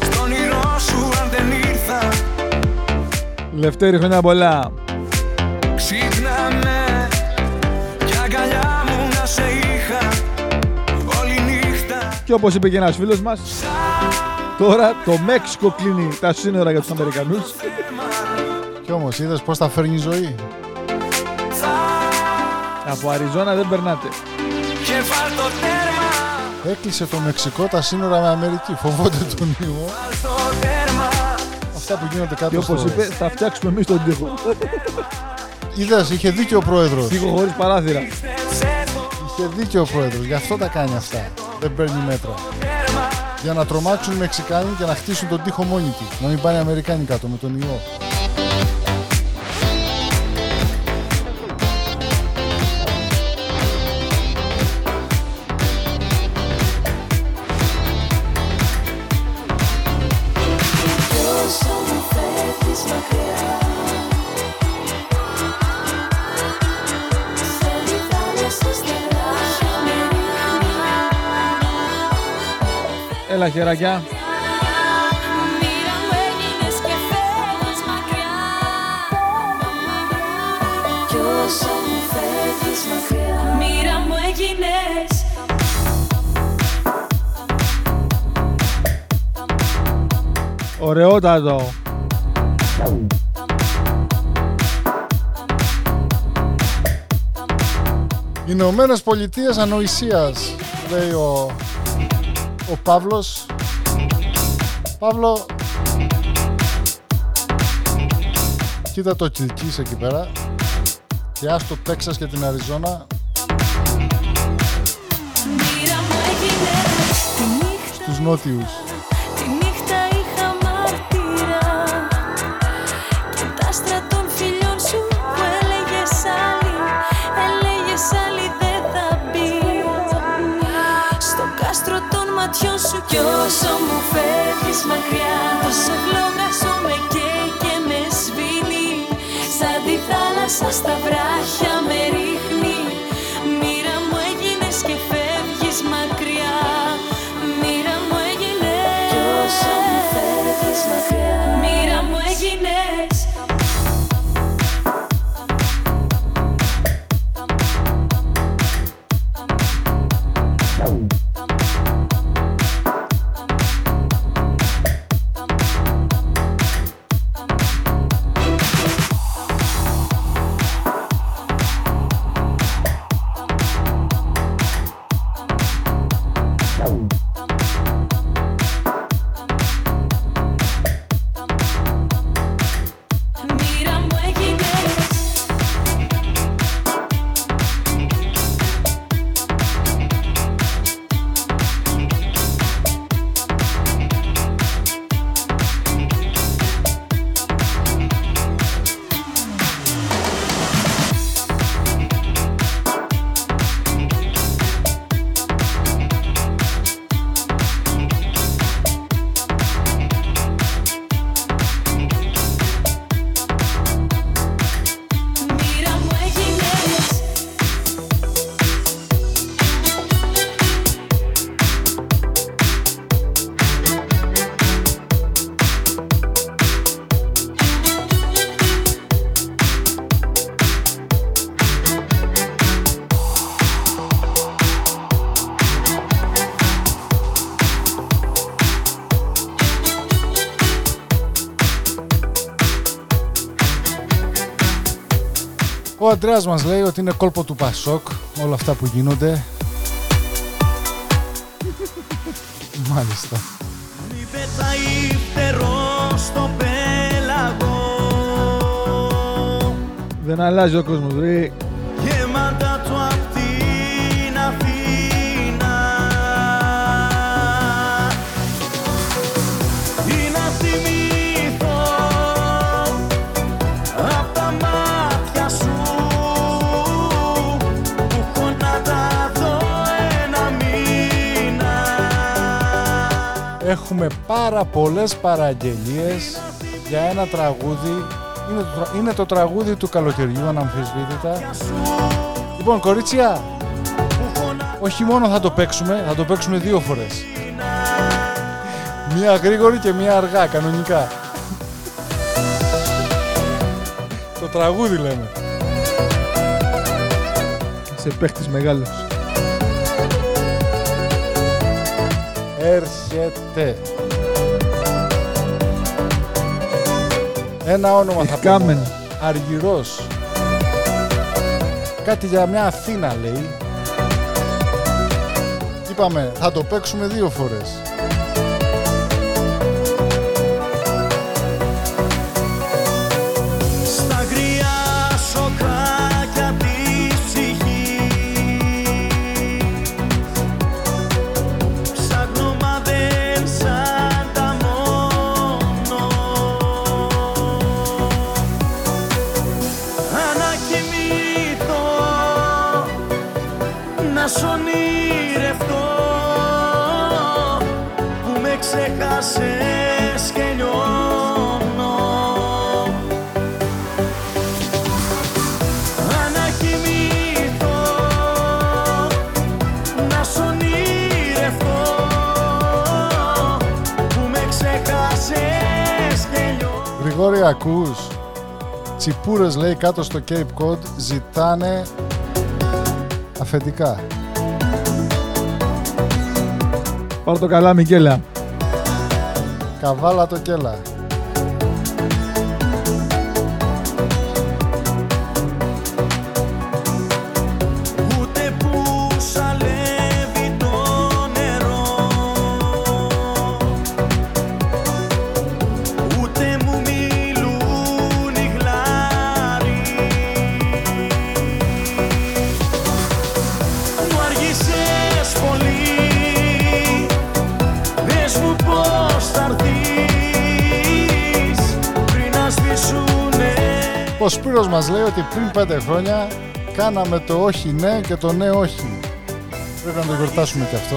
Στον όνειρό σου αν δεν ήρθα
Λευτέρη χρόνια πολλά.
Ξύπνα με Κι αγκαλιά μου να σε είχα Όλη νύχτα
Και όπως είπε και ένας φίλος μας, τώρα το Μέξικο κλείνει τα σύνορα για τους Αμερικανούς.
Κι όμως είδες πώς τα φέρνει η ζωή;
Από Αριζόνα δεν περνάτε.
Έκλεισε το Μεξικό τα σύνορα με Αμερική. Φοβόνται [LAUGHS] τον ιό.
Βάλ το τέρμα
Αυτά που γίνονται
Και
κάτω
όπως
στο...
είπε, θα φτιάξουμε εμείς τον τοίχο.
Είδες, είχε δίκιο ο πρόεδρος.
Τοίχο χωρίς παράθυρα.
Είχε δίκιο ο πρόεδρος. Γι' αυτό τα κάνει αυτά. Δεν παίρνει μέτρα. Για να τρομάξουν οι Μεξικάνοι και να χτίσουν τον τοίχο μόνοι τους. Να μην πάνε οι Αμερικάνοι κάτω με τον ιό.
Μου έγινες
Ωραιότατο.
Ηνωμένες Πολιτείες Ανοησίας, λέει ο, ο Παύλος. Παύλο, κοίτα το Κιλκής εκεί πέρα και ας το Τέξας και την Αριζόνα
Μοίρα μου έγινες Τη νύχτα
στους νότιους.
Κι όσο μου φεύγεις μακριά Όσο φλόγα με καίει και με σβήνει. Σαν τη θάλασσα στα βράχια με ρίχνει
Ο Αντρέας μας λέει ότι είναι κόλπο του Πασόκ όλα αυτά που γίνονται. Μάλιστα.
Μη πετάει φτερός στο πέλαγο
Δεν αλλάζει ο κόσμος, ρε.
Έχουμε πάρα πολλές παραγγελίες για ένα τραγούδι. Είναι το, τρα- είναι το τραγούδι του καλοκαιριού, αναμφισβήτητα. Λοιπόν, κορίτσια, όχι μόνο θα το παίξουμε, θα το παίξουμε δύο φορές. Μία γρήγορη και μία αργά, κανονικά. το τραγούδι λέμε.
Σε παίχτης μεγάλος.
Έρχεται. Ένα όνομα θα
Κάμεν.
πούμε. Αργυρός. Κάτι για μια Αθήνα λέει. Είπαμε, θα το παίξουμε δύο φορές. Τσιπούρες λέει κάτω στο Cape Cod ζητάνε αφεντικά.
Πάρ' το καλά, Μικέλα.
Καβάλα το κέλα. Σπύρος μας λέει ότι πριν πέντε χρόνια κάναμε το όχι ναι και το ναι όχι. Πρέπει να το γιορτάσουμε και αυτό.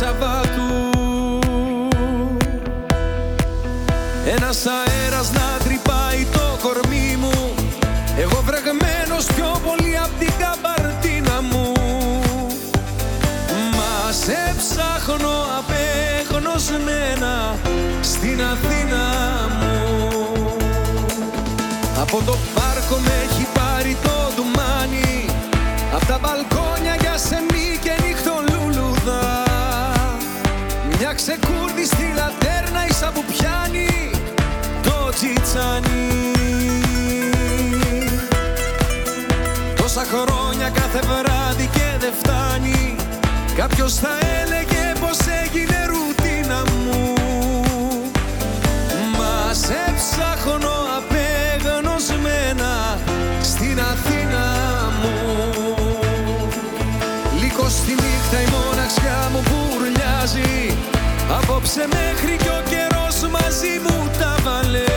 Σαββάτου. Ένας αέρας να τρυπάει το κορμί μου. Εγώ βρεγμένος πιο πολύ απ' την καμπαρτίνα μου. Μα σε ψάχνω απέγνωσμένα Στην στην Αθήνα μου. Από το πάρκο με χρόνια κάθε βράδυ και δεν φτάνει. Κάποιος θα έλεγε πως έγινε ρουτίνα μου. Μας σε ψάχνω απεγνωσμένα στην Αθήνα μου. Λίγο στη νύχτα η μοναξιά μου πουρλιάζει Απόψε μέχρι κι ο καιρός μαζί μου τα βάλε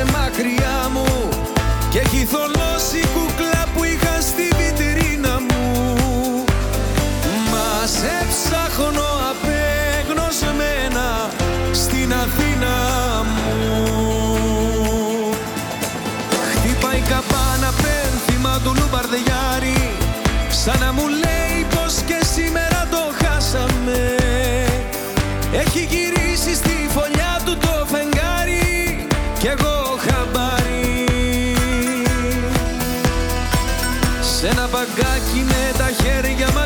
μήνες που είσαι μακριά μου. Και έχει θολώσει η κούκλα που είχα στη βιτρίνα μου. Μα σε ψάχνω απεγνωσμένα στην Αθήνα μου. Χτύπα η καμπάνα πένθυμα του Λουμπαρδιάρη Σαν να μου λέει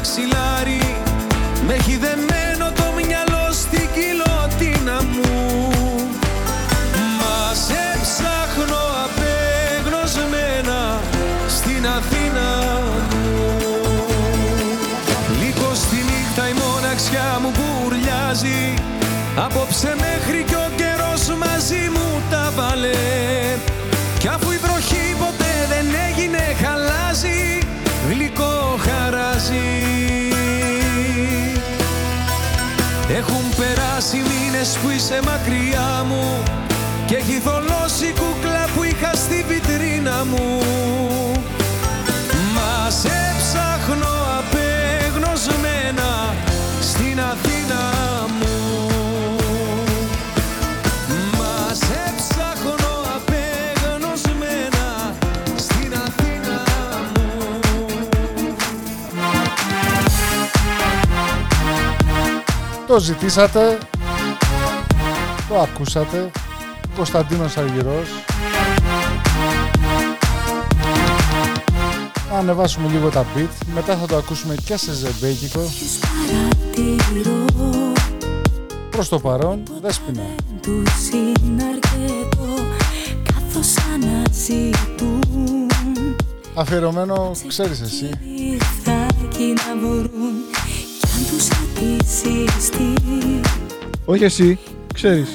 μαξιλάρι Με έχει δεμένο το μυαλό στην κοιλωτίνα μου. Μας σε ψάχνω απεγνωσμένα στην Αθήνα μου. Λίγο στη νύχτα η μοναξιά μου μπουρλιάζει Απόψε μέχρι κι ο καιρός μαζί μου τα βάλε περάσει μήνες που είσαι μακριά μου Και έχει θολώσει η κούκλα που είχα στη βιτρίνα μου. Μας σε ψάχνω απεγνωσμένα στην Αθήνα μου. Μας σε ψάχνω απεγνωσμένα στην Αθήνα μου.
Το ζητήσατε, το ακούσατε, Κωνσταντίνος Αργυρός. Να ανεβάσουμε λίγο τα beat, μετά θα το ακούσουμε και σε ζεμπέκικο. Προς το παρόν, δέσποινα.
Τους είναι αρκετό καθώς αναζητούν
Αφιερωμένο, ξέρεις εσύ.
Ήρθακι να βρουν κι αν τους χτίσεις τι
Όχι εσύ, ξέρεις.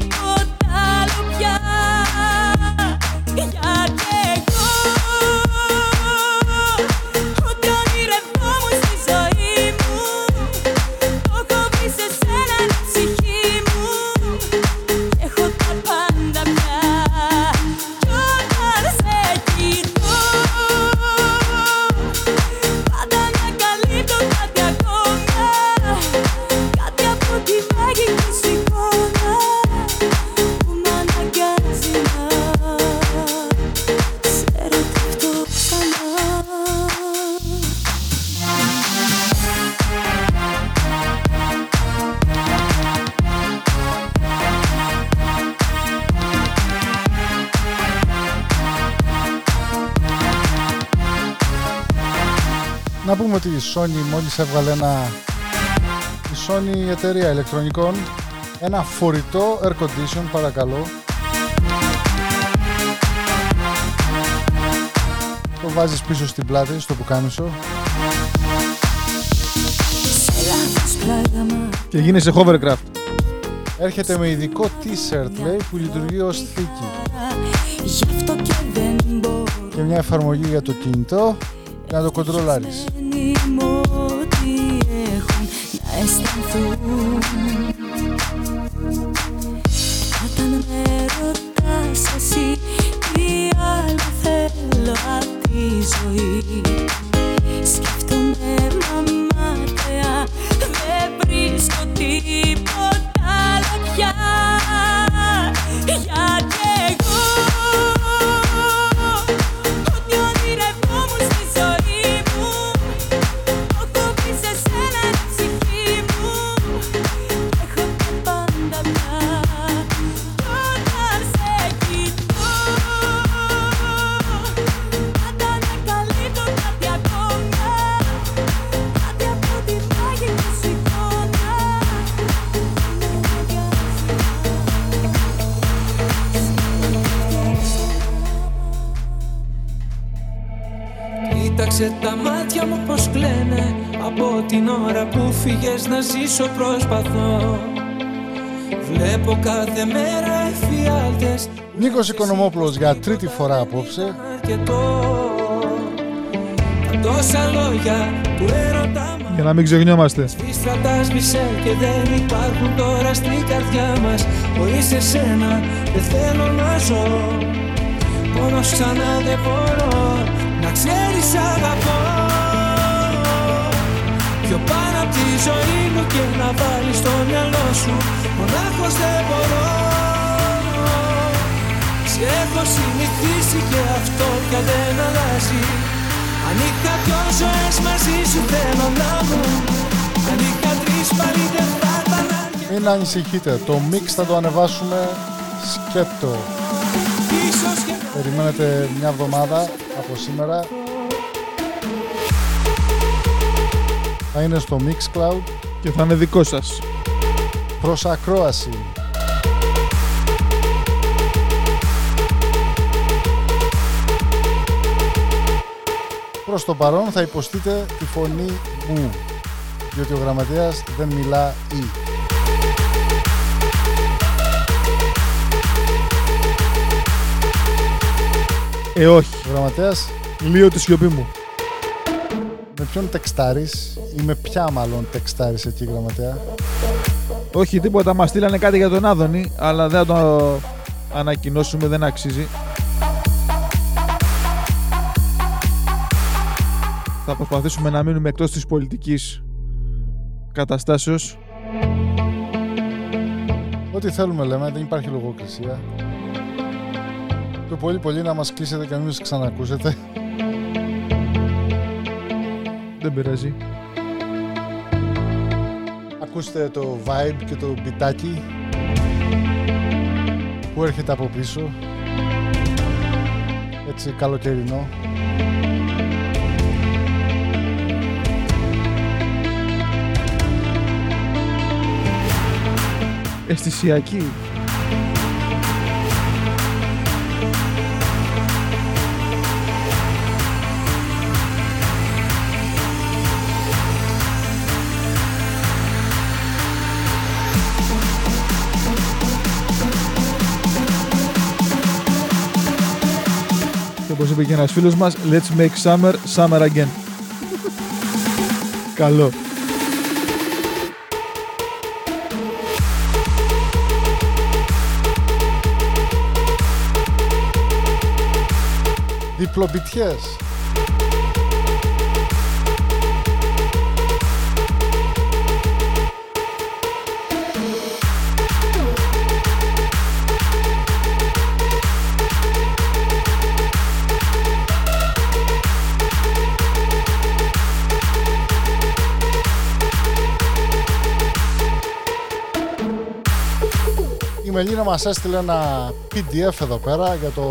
Sony μόλις έβγαλε ένα... Η Sony η εταιρεία ηλεκτρονικών. Ένα φορητό air condition παρακαλώ. Το βάζεις πίσω στην πλάτη, στο πουκάμισο.
Σε λάθος πράγμα
Και γίνεσαι hovercraft.
Έρχεται με ειδικό t-shirt λέει που λειτουργεί ως θήκη.
Γι' αυτό και δεν μπορώ.
Και μια εφαρμογή για το κινητό για να το κοντρολάρεις.
Μένει μου ό,τι έχουν να αισθανθούν. Όταν με ρωτάς εσύ τι άλλο θέλω απ' τη ζωή Σκέφτομαι μα
την ώρα που φύγες να ζήσω προσπαθώ. Βλέπω κάθε μέρα εφιάλτες.
Νίκος Οικονομόπουλος για τρίτη φορά απόψε.
αρκετό. Τα τόσα λόγια που έρωτα μας.
Για να μην ξεχνιόμαστε.
Τις στρατάς μισέ και δεν υπάρχουν τώρα στην καρδιά μας. Χωρίς εσένα δεν θέλω να ζω. Μόνος ξανά δεν μπορώ. Να ξέρεις αγαπώ Πιο πάνω απ' τη ζωή μου και να βάλεις στο μυαλό σου. Μονάχος δεν μπορώ. Σε έχω συνηθίσει και αυτό πια δεν αλλάζει. Αν είχα δυο ζωές μαζί σου θέλω να μου Αν είχα τρεις πάλι δεν θα ήταν αρκετό
Μην ανησυχείτε, το mix θα το ανεβάσουμε σκέτο.
Ίσως και
Περιμένετε μια εβδομάδα από σήμερα. Θα είναι στο Mixcloud
Και θα είναι δικό σας.
προς ακρόαση. Προς το παρόν θα υποστείτε τη φωνή μου, διότι ο γραμματέας δεν μιλά ή.
Ε, όχι.
Ο γραμματέας
Λίγο τη σιωπή μου.
Με ποιον τεξτάρεις ή με ποια μάλλον τεξτάρεις εκεί γραμματέα;
Όχι τίποτα, μας στείλανε κάτι για τον Άδωνη, αλλά δεν θα το ανακοινώσουμε, δεν αξίζει. Θα προσπαθήσουμε να μείνουμε εκτός της πολιτικής καταστάσεως.
Ό,τι θέλουμε λέμε, δεν υπάρχει λογοκρισία. Το πολύ πολύ να μας κλείσετε και να μην μας ξανακούσετε.
Δεν πειράζει.
Ακούστε το vibe και το μπιτάκι που έρχεται από πίσω. Έτσι καλοκαιρινό.
Αισθησιακή. Είπε και ένας φίλος μας, let's make summer, summer again. Καλό.
Διπλομπιτιές. Η Μελίνα μας έστειλε ένα PDF εδώ πέρα για το...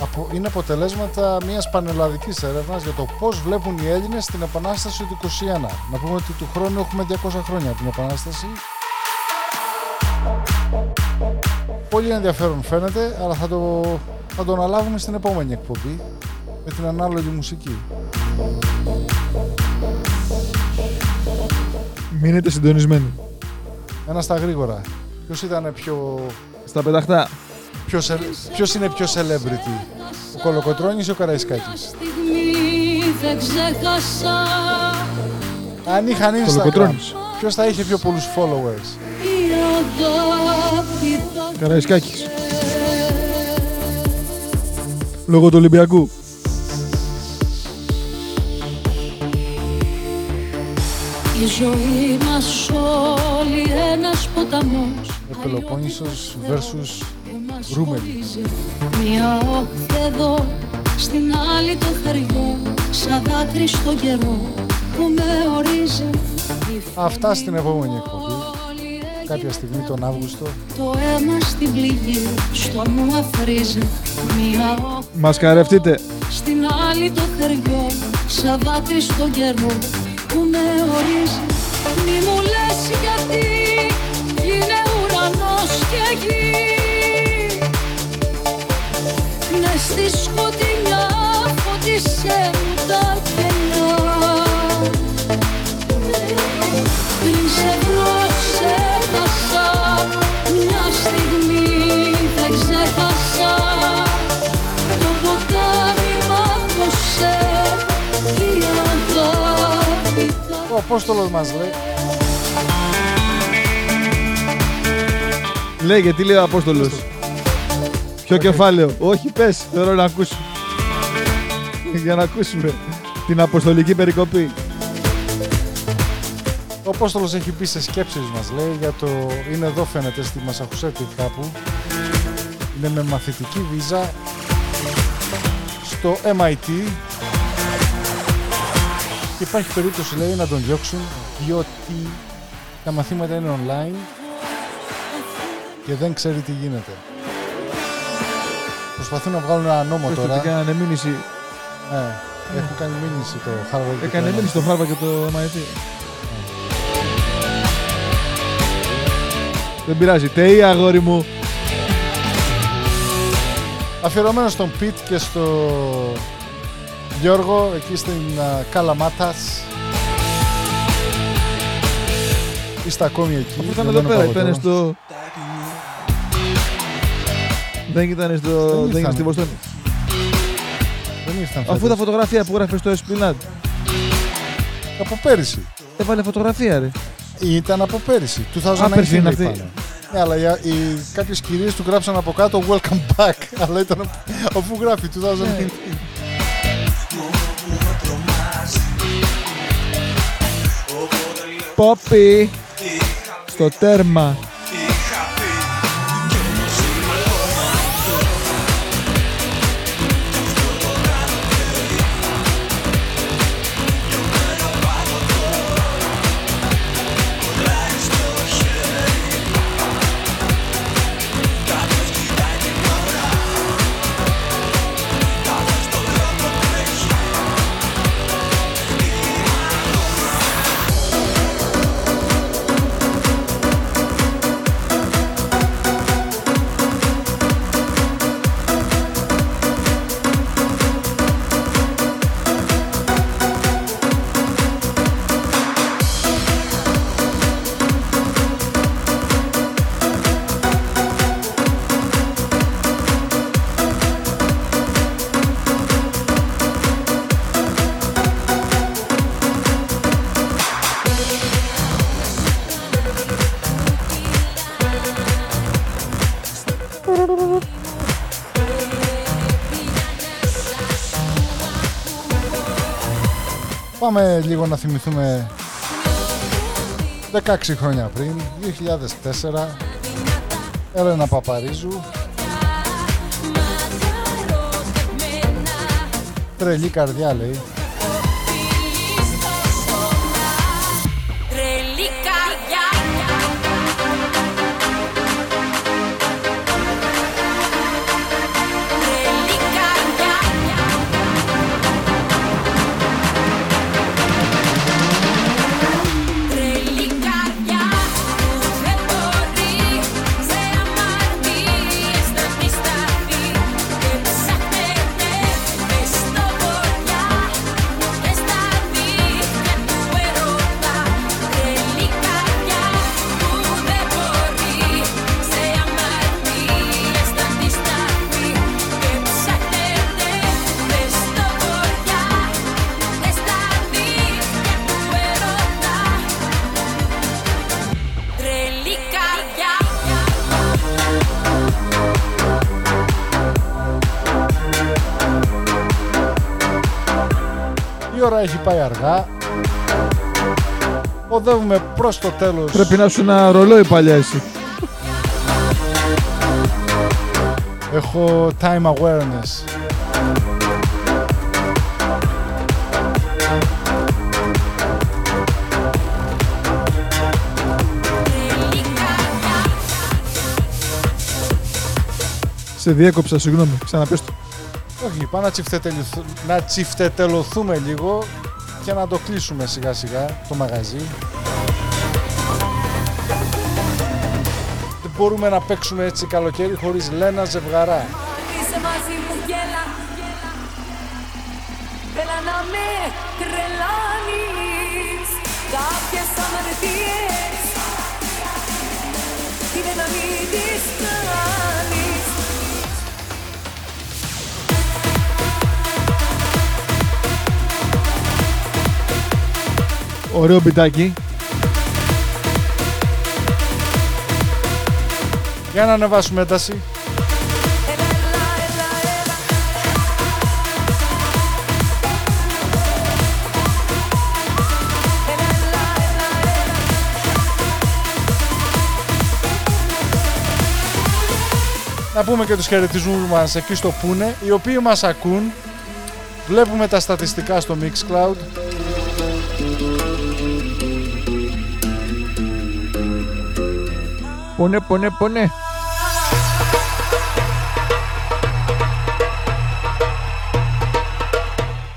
απο- Είναι αποτελέσματα μιας πανελλαδικής έρευνας για το πώς βλέπουν οι Έλληνες την Επανάσταση του 21. Να πούμε ότι του χρόνου έχουμε 200 χρόνια από την Επανάσταση. Πολύ ενδιαφέρον φαίνεται, αλλά θα το, θα το αναλάβουμε στην επόμενη εκπομπή με την ανάλογη μουσική.
Μείνετε συντονισμένοι.
Ένα στα γρήγορα. Ποιος ήταν πιο...
Στα πεταχτά.
Ποιος, ποιος είναι πιο celebrity, ο Κολοκοτρώνης ή ο Καραϊσκάκης;
στιγμή δεν ξέχασα
Αν είχαν Instagram,
Κολοκοτρώνης.
ποιος θα είχε πιο πολλούς followers;
η αγάπη θα
Καραϊσκάκης. Λόγω του Ολυμπιακού.
Η ζωή μας όλη ένας ποταμός
Ο Πελοπόννησος versus Ρούμελι.
Μια όχθη εδώ, στην άλλη το χεριό Σαν δάκρυ στο καιρό που με ορίζει Η
Αυτά στην επόμενη εκπομπή. Κάποια στιγμή τον Αύγουστο.
Το αίμα στην πληγή, στο νου αφρίζει Μια όχθη
Μας καρευτείτε.
στην άλλη το χεριό Σαν δάκρυ στο καιρό που με ορίζει Μη μου λες γιατί είναι ουρανός και γη. Μες στη σκοτεινιά φώτισε
Απόστολος μας λέει
Λέγε, τι λέει ο Απόστολος; Ποιο κεφάλαιο; Όχι, πες. Θέλω να ακούσω. Για να ακούσουμε την αποστολική περικοπή.
Ο Απόστολος έχει πει σε σκέψεις μας λέει για το... Είναι εδώ φαίνεται στη Μασαχουσέτη κάπου. Είναι με μαθητική βίζα στο MIT και υπάρχει περίπτωση λέει να τον διώξουν διότι τα μαθήματα είναι online και δεν ξέρει τι γίνεται. Προσπαθούν να βγάλουν ένα νόμο
Όχι,
τώρα.
ότι κάνανε μήνυση.
Ναι, έχουν κάνει μήνυση το Harvard. και
Έκανε
το
μήνυση το Harvard και το MIT. Δεν πειράζει. ΤΕΙ, αγόρι μου.
Αφιερωμένο στον Πιτ και στο Γιώργο εκεί στην α, Καλαμάτας. Είστε ακόμη εκεί.
Αφού ήταν
δεν
εδώ πέρα,
πάω
ήταν
τώρα.
στο. Δεν ήταν στο.
Δεν
Δεν ήταν
ήρθανε.
στη Βοστόνη.
Δεν ήρθαν
Αφού τα
φέτος.
φωτογραφία που γράφει στο Esplanade.
Από πέρυσι.
Έβαλε φωτογραφία, ρε.
Ήταν από πέρυσι. 2019
Α, πέρυσι είναι
λέει
αυτή.
πάνω. Ναι, αλλά οι, οι, κάποιες κυρίες του γράψαν από κάτω Welcome back. [LAUGHS] αλλά ήταν απ- αφού γράφει 2019.
Πόπι. Στο τέρμα.
Πάμε λίγο να θυμηθούμε 16 χρόνια πριν, 2004, Έλενα Παπαρίζου. Τρελή καρδιά λέει. Πάει αργά. Οδεύουμε προς το τέλος.
Πρέπει να σου ένα ρολόι παλιά εσύ.
Έχω time awareness.
Σε διέκοψα, συγγνώμη. Ξαναπες το.
Όχι, πάμε να, τσιφτετελουθ- να τσιφτετελωθούμε λίγο και να το κλείσουμε σιγά σιγά το μαγαζί. Δεν μπορούμε να παίξουμε έτσι καλοκαίρι χωρίς Λένα Ζευγαρά.
Είσαι μαζί μου γέλα Έλα να με τρελάνεις Κάποιες αμαρτίες Είναι να μην τις
Ωραίο μπιτάκι.
Για να ανεβάσουμε ένταση. Να πούμε και τους χαιρετισμούς μας εκεί στο Πούνε, οι οποίοι μας ακούν. Βλέπουμε τα στατιστικά στο Mixcloud.
Πονέ, πονέ, πονέ.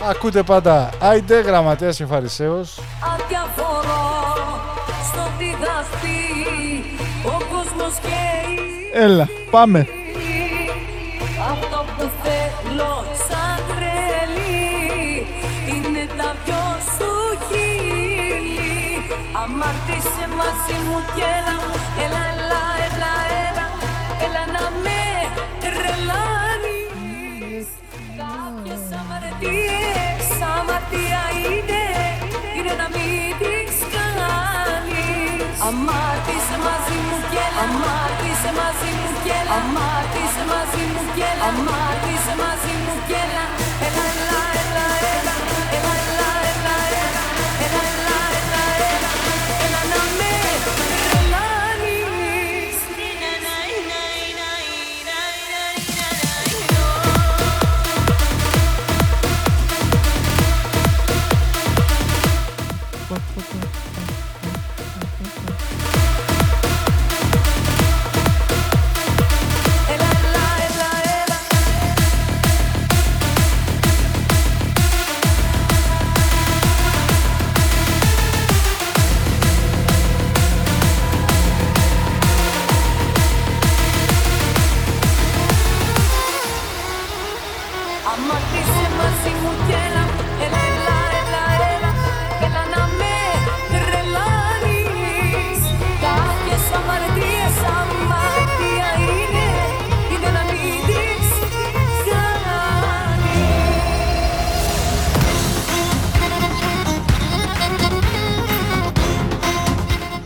Ακούτε πάντα Άιντε, Γραμματέας και Φαρισαίος.
Αδιαφορώ στο τι θα πει Ο κόσμος και η
Έλα, πάμε.
Αυτό που θέλω σαν τρελή είναι τα δυο σου χείλη Αμάρτησε μαζί μου και έλα, έλα, έλα, έλα, αμαρτία είναι, είναι να μην τις κάνεις. Αμάρτησε μαζί μου και έλα, αμάρτησε μαζί μου και έλα, αμάρτησε μαζί μου και έλα, αμάρτησε μαζί μου και έλα, έλα, έλα, έλα,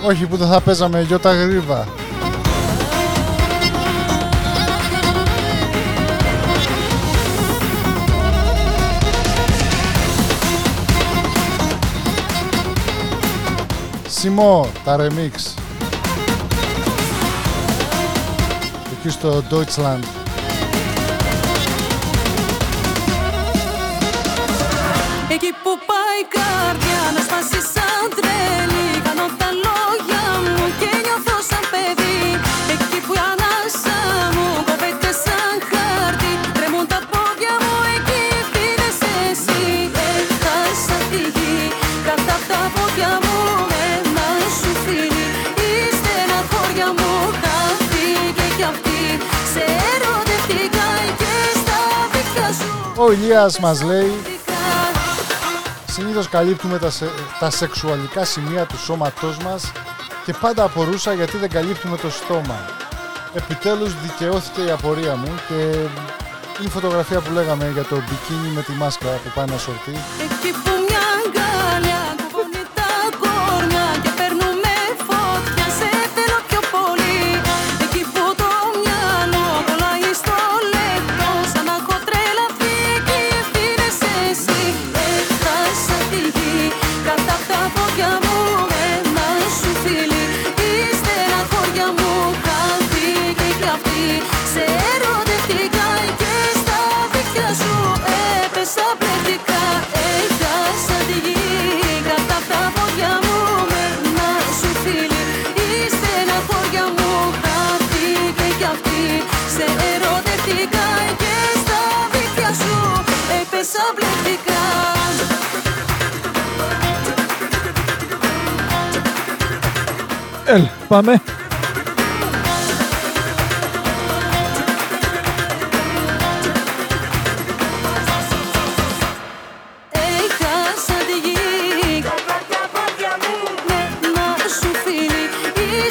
Όχι που δεν θα παίζαμε γιώτα γρήβα. Σιμό, τα remix. Εκεί στο Deutschland. Ο Ηλίας μας λέει Συνήθως καλύπτουμε τα, σε- τα σεξουαλικά σημεία του σώματός μας και πάντα απορούσα γιατί δεν καλύπτουμε το στόμα. Επιτέλους δικαιώθηκε η απορία μου και είναι η φωτογραφία που λέγαμε για το μπικίνι με τη μάσκα που πάει να σορτεί.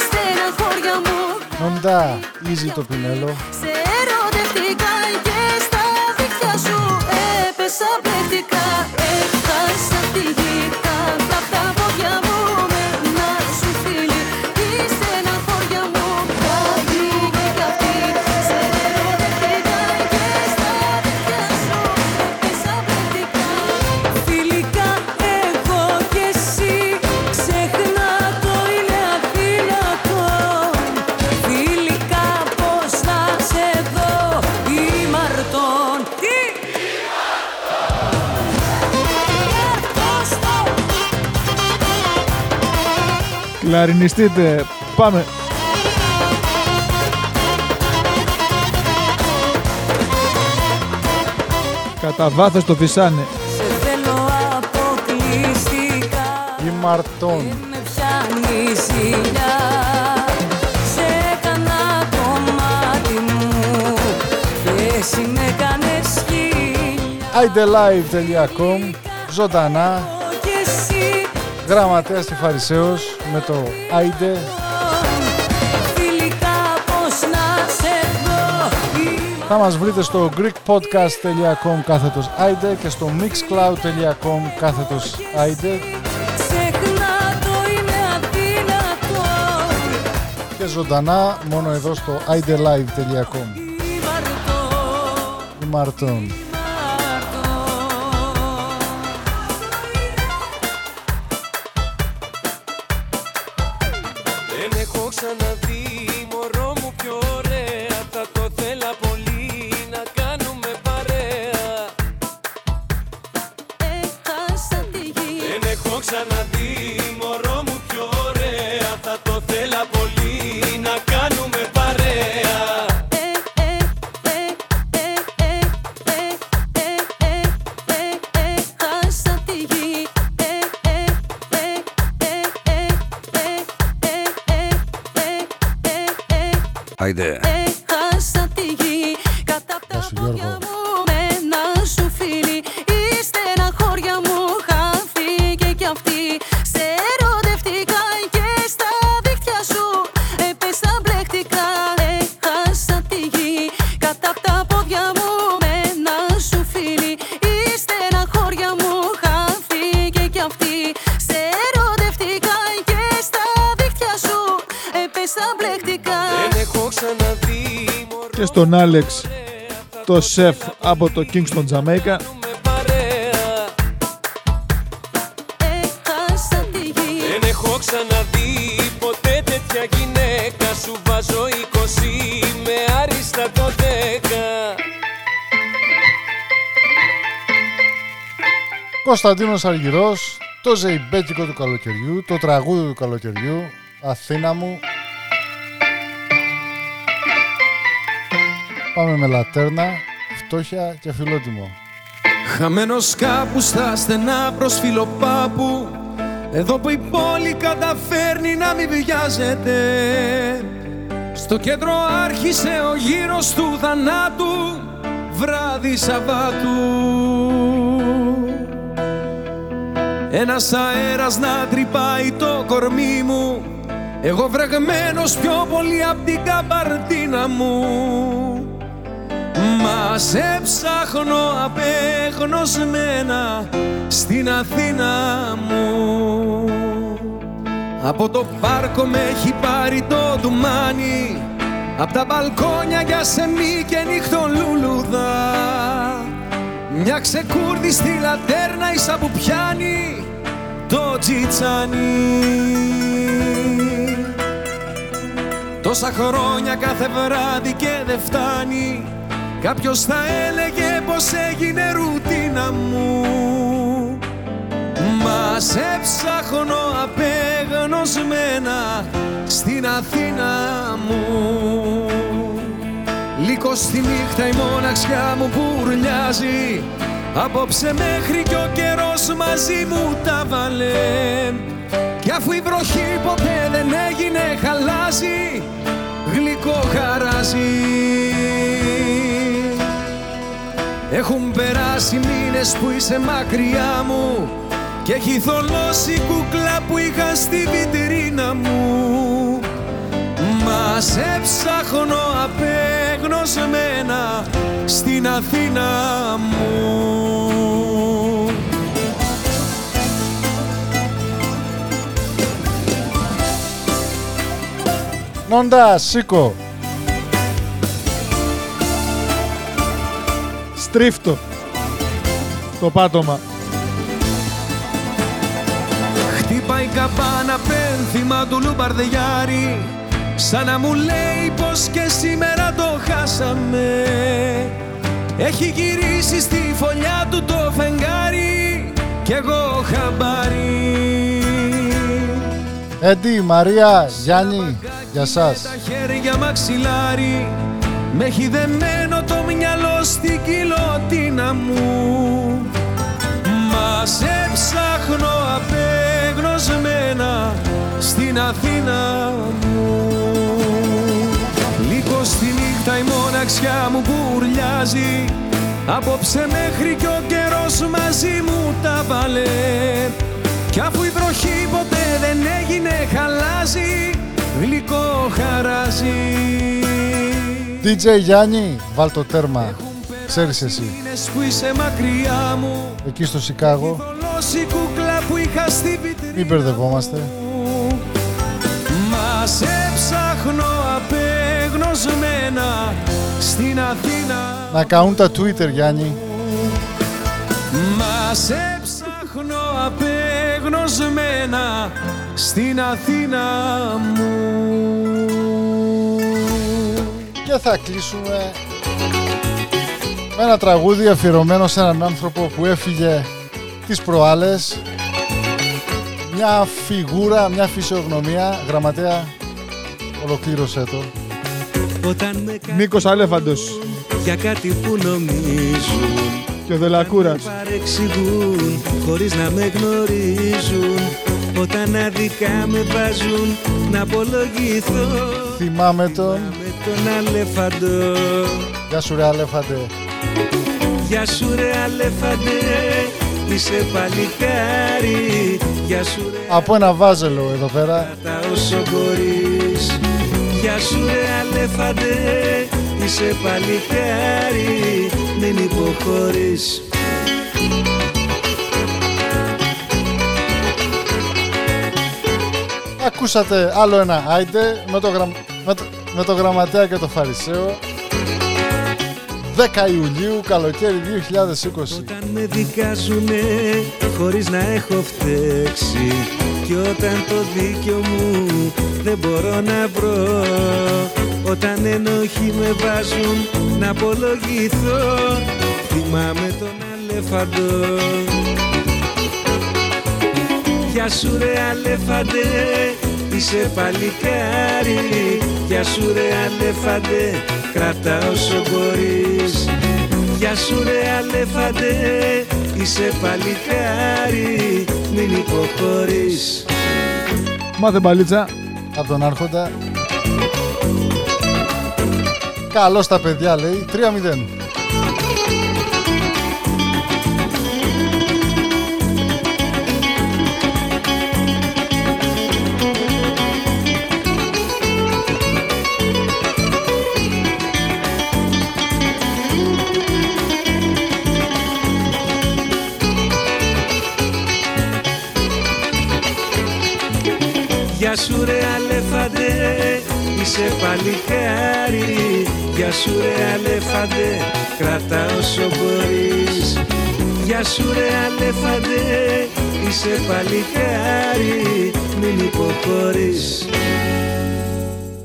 Στεναχώρια μου.
Νοντά, easy το πινέλο.
Κλαρινιστείτε. Πάμε. Κατά βάθος το φυσάνε.
Σε θέλω αποκλειστικά
Ήμαρτον.
Με πιάνει η ζηλιά Σε έκανα το μάτι μου Και εσύ με κάνες χίλια
idelive.com Ζωντανά
Κι εσύ
Γραμματέας και Φαρισαίος με το Άιντε.
Φιλικά πως να σε δω.
Θα μας βρείτε στο greekpodcast.com κάθετος Άιντε και στο mixcloud.com κάθετος Άιντε.
Ξεχνά το είναι αδύνατο.
Και ζωντανά μόνο εδώ στο idelive.com
Ήμαρτον
στον Άλεξ το σεφ από το Kingston Jamaica.
με παρέα
Έχασα τη γη
Δεν έχω ξαναδεί ποτέ τέτοια γυναίκα. Σου βάζω 20 με άριστα το 10
Κωνσταντίνος Αργυρός το ζεϊμπέκικο του καλοκαιριού το τραγούδι του καλοκαιριού. Αθήνα μου Πάμε με λατέρνα, φτώχεια και φιλότιμο.
Χαμένος κάπους στα στενά προς φιλοπάπου Εδώ που η πόλη καταφέρνει να μην βιάζεται. Στο κέντρο άρχισε ο γύρος του θανάτου Βράδυ Σαββάτου. Ένας αέρας να τρυπάει το κορμί μου Εγώ βρεγμένος πιο πολύ απ' την καμπαρτίνα μου Μας σε ψάχνω απεγνωσμένα στην Αθήνα μου. Από το πάρκο με έχει πάρει το ντουμάνι Απ' τα μπαλκόνια για σεμί και νύχτολούλουδα Μια ξεκούρδη στη λατέρνα ίσα που πιάνει το τζιτσάνι. Τόσα χρόνια κάθε βράδυ και δεν φτάνει Κάποιος θα έλεγε πως έγινε ρουτίνα μου. Μας σε ψάχνω απεγνωσμένα στην Αθήνα μου. Λίγο στη νύχτα η μοναξιά μου πουρλιάζει Απόψε μέχρι κι ο καιρός μαζί μου τα βάλε. Κι αφού η βροχή ποτέ δεν έγινε χαλάζει Γλυκό χαράζει Έχουν περάσει μήνες που είσαι μακριά μου Και έχει θολώσει η κούκλα που είχα στη βιτρίνα μου Μας σε ψάχνω απεγνωσμένα στην Αθήνα μου
Νόντα, σήκω.
Στρίφτο. Το πάτωμα.
Χτύπα η καμπάνα πένθυμα του Λουμπαρδιάρη Σαν να μου λέει πως και σήμερα το χάσαμε Έχει γυρίσει στη φωλιά του το φεγγάρι Κι εγώ χαμπάρι
Έντι, Μαρία, Γιάννη, για σας.
Τα χέρια μαξιλάρι Με έχει δεμένο το μυαλό στην κοιλωτίνα μου. Μας σε ψάχνω απεγνωσμένα στην Αθήνα μου. Λίγο στη νύχτα η μοναξιά μου μπουρλιάζει Απόψε μέχρι κι ο καιρός μαζί μου τα βάλε. Κι αφού η βροχή ποτέ δεν έγινε χαλάζει. Γλυκό χαράζει.
DJ Γιάννη, βάλ το τέρμα. Ξέρεις εσύ.
Μήνες που είσαι μακριά μου
Εκεί στο Σικάγο.
Δολώσει κούκλα που είχα στη βιτρίνα
Μην μπερδευόμαστε.
Μας σε ψάχνω απεγνωσμένα στην Αθήνα
Να καούν τα Twitter, Γιάννη.
Μας σε ψάχνω απεγνωσμένα στην Αθήνα μου
Και θα κλείσουμε με ένα τραγούδι αφιερωμένο σε έναν άνθρωπο που έφυγε τις προάλλες. Μια φιγούρα, μια φυσιογνωμία. Γραμματέα, ολοκλήρωσέ το.
Όταν με κάνουν
Νίκος Αλέφαντος
για κάτι που νομίζουν
και ο Δελακούρας.
παρεξηγούν χωρίς να με γνωρίζουν όταν αδικά με βάζουν να απολογηθώ
Θυμάμαι τον.
με τον αλεφαντό
Γεια σου ρε Αλέφαντε.
Γεια σου ρε αλεφαντέ είσαι παλικάρι Γεια σου ρε
Από ένα βάζελο εδώ πέρα.
τα όσο μπορείς Γεια σου ρε αλεφαντέ είσαι παλικάρι μην υποχωρείς
Ακούσατε άλλο ένα άιντε με το, γραμ... με το... με το γραμματέα και το φαρισαίο. 10 Ιουλίου, καλοκαίρι 2020.
Όταν με δικάζουνε χωρίς να έχω φταίξει Κι όταν το δίκιο μου δεν μπορώ να βρω Όταν ενοχή με βάζουν να απολογηθώ Θυμάμαι τον αλέφαντο Γεια σου ρε αλέφαντε, είσαι παλικάρι Γεια σου ρε αλέφαντε, κρατά όσο μπορείς Γεια σου ρε αλέφαντε, είσαι παλικάρι Μην υποχωρείς
Μάθε μπαλίτσα.
Από τον Άρχοντα. Καλό στα παιδιά λέει. 3-0.
Γεια σου ρε αλέφαντε, είσαι παλικάρι Γεια σου ρε αλέφαντε, κρατά όσο μπορείς Γεια σου ρε αλέφαντε, είσαι παλικάρι Μην υποχωρείς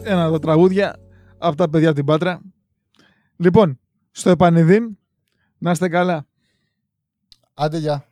Ένα από τα τραγούδια από τα παιδιά από την Πάτρα. Λοιπόν, στο επανειδήν, να είστε καλά.
Άντε γεια.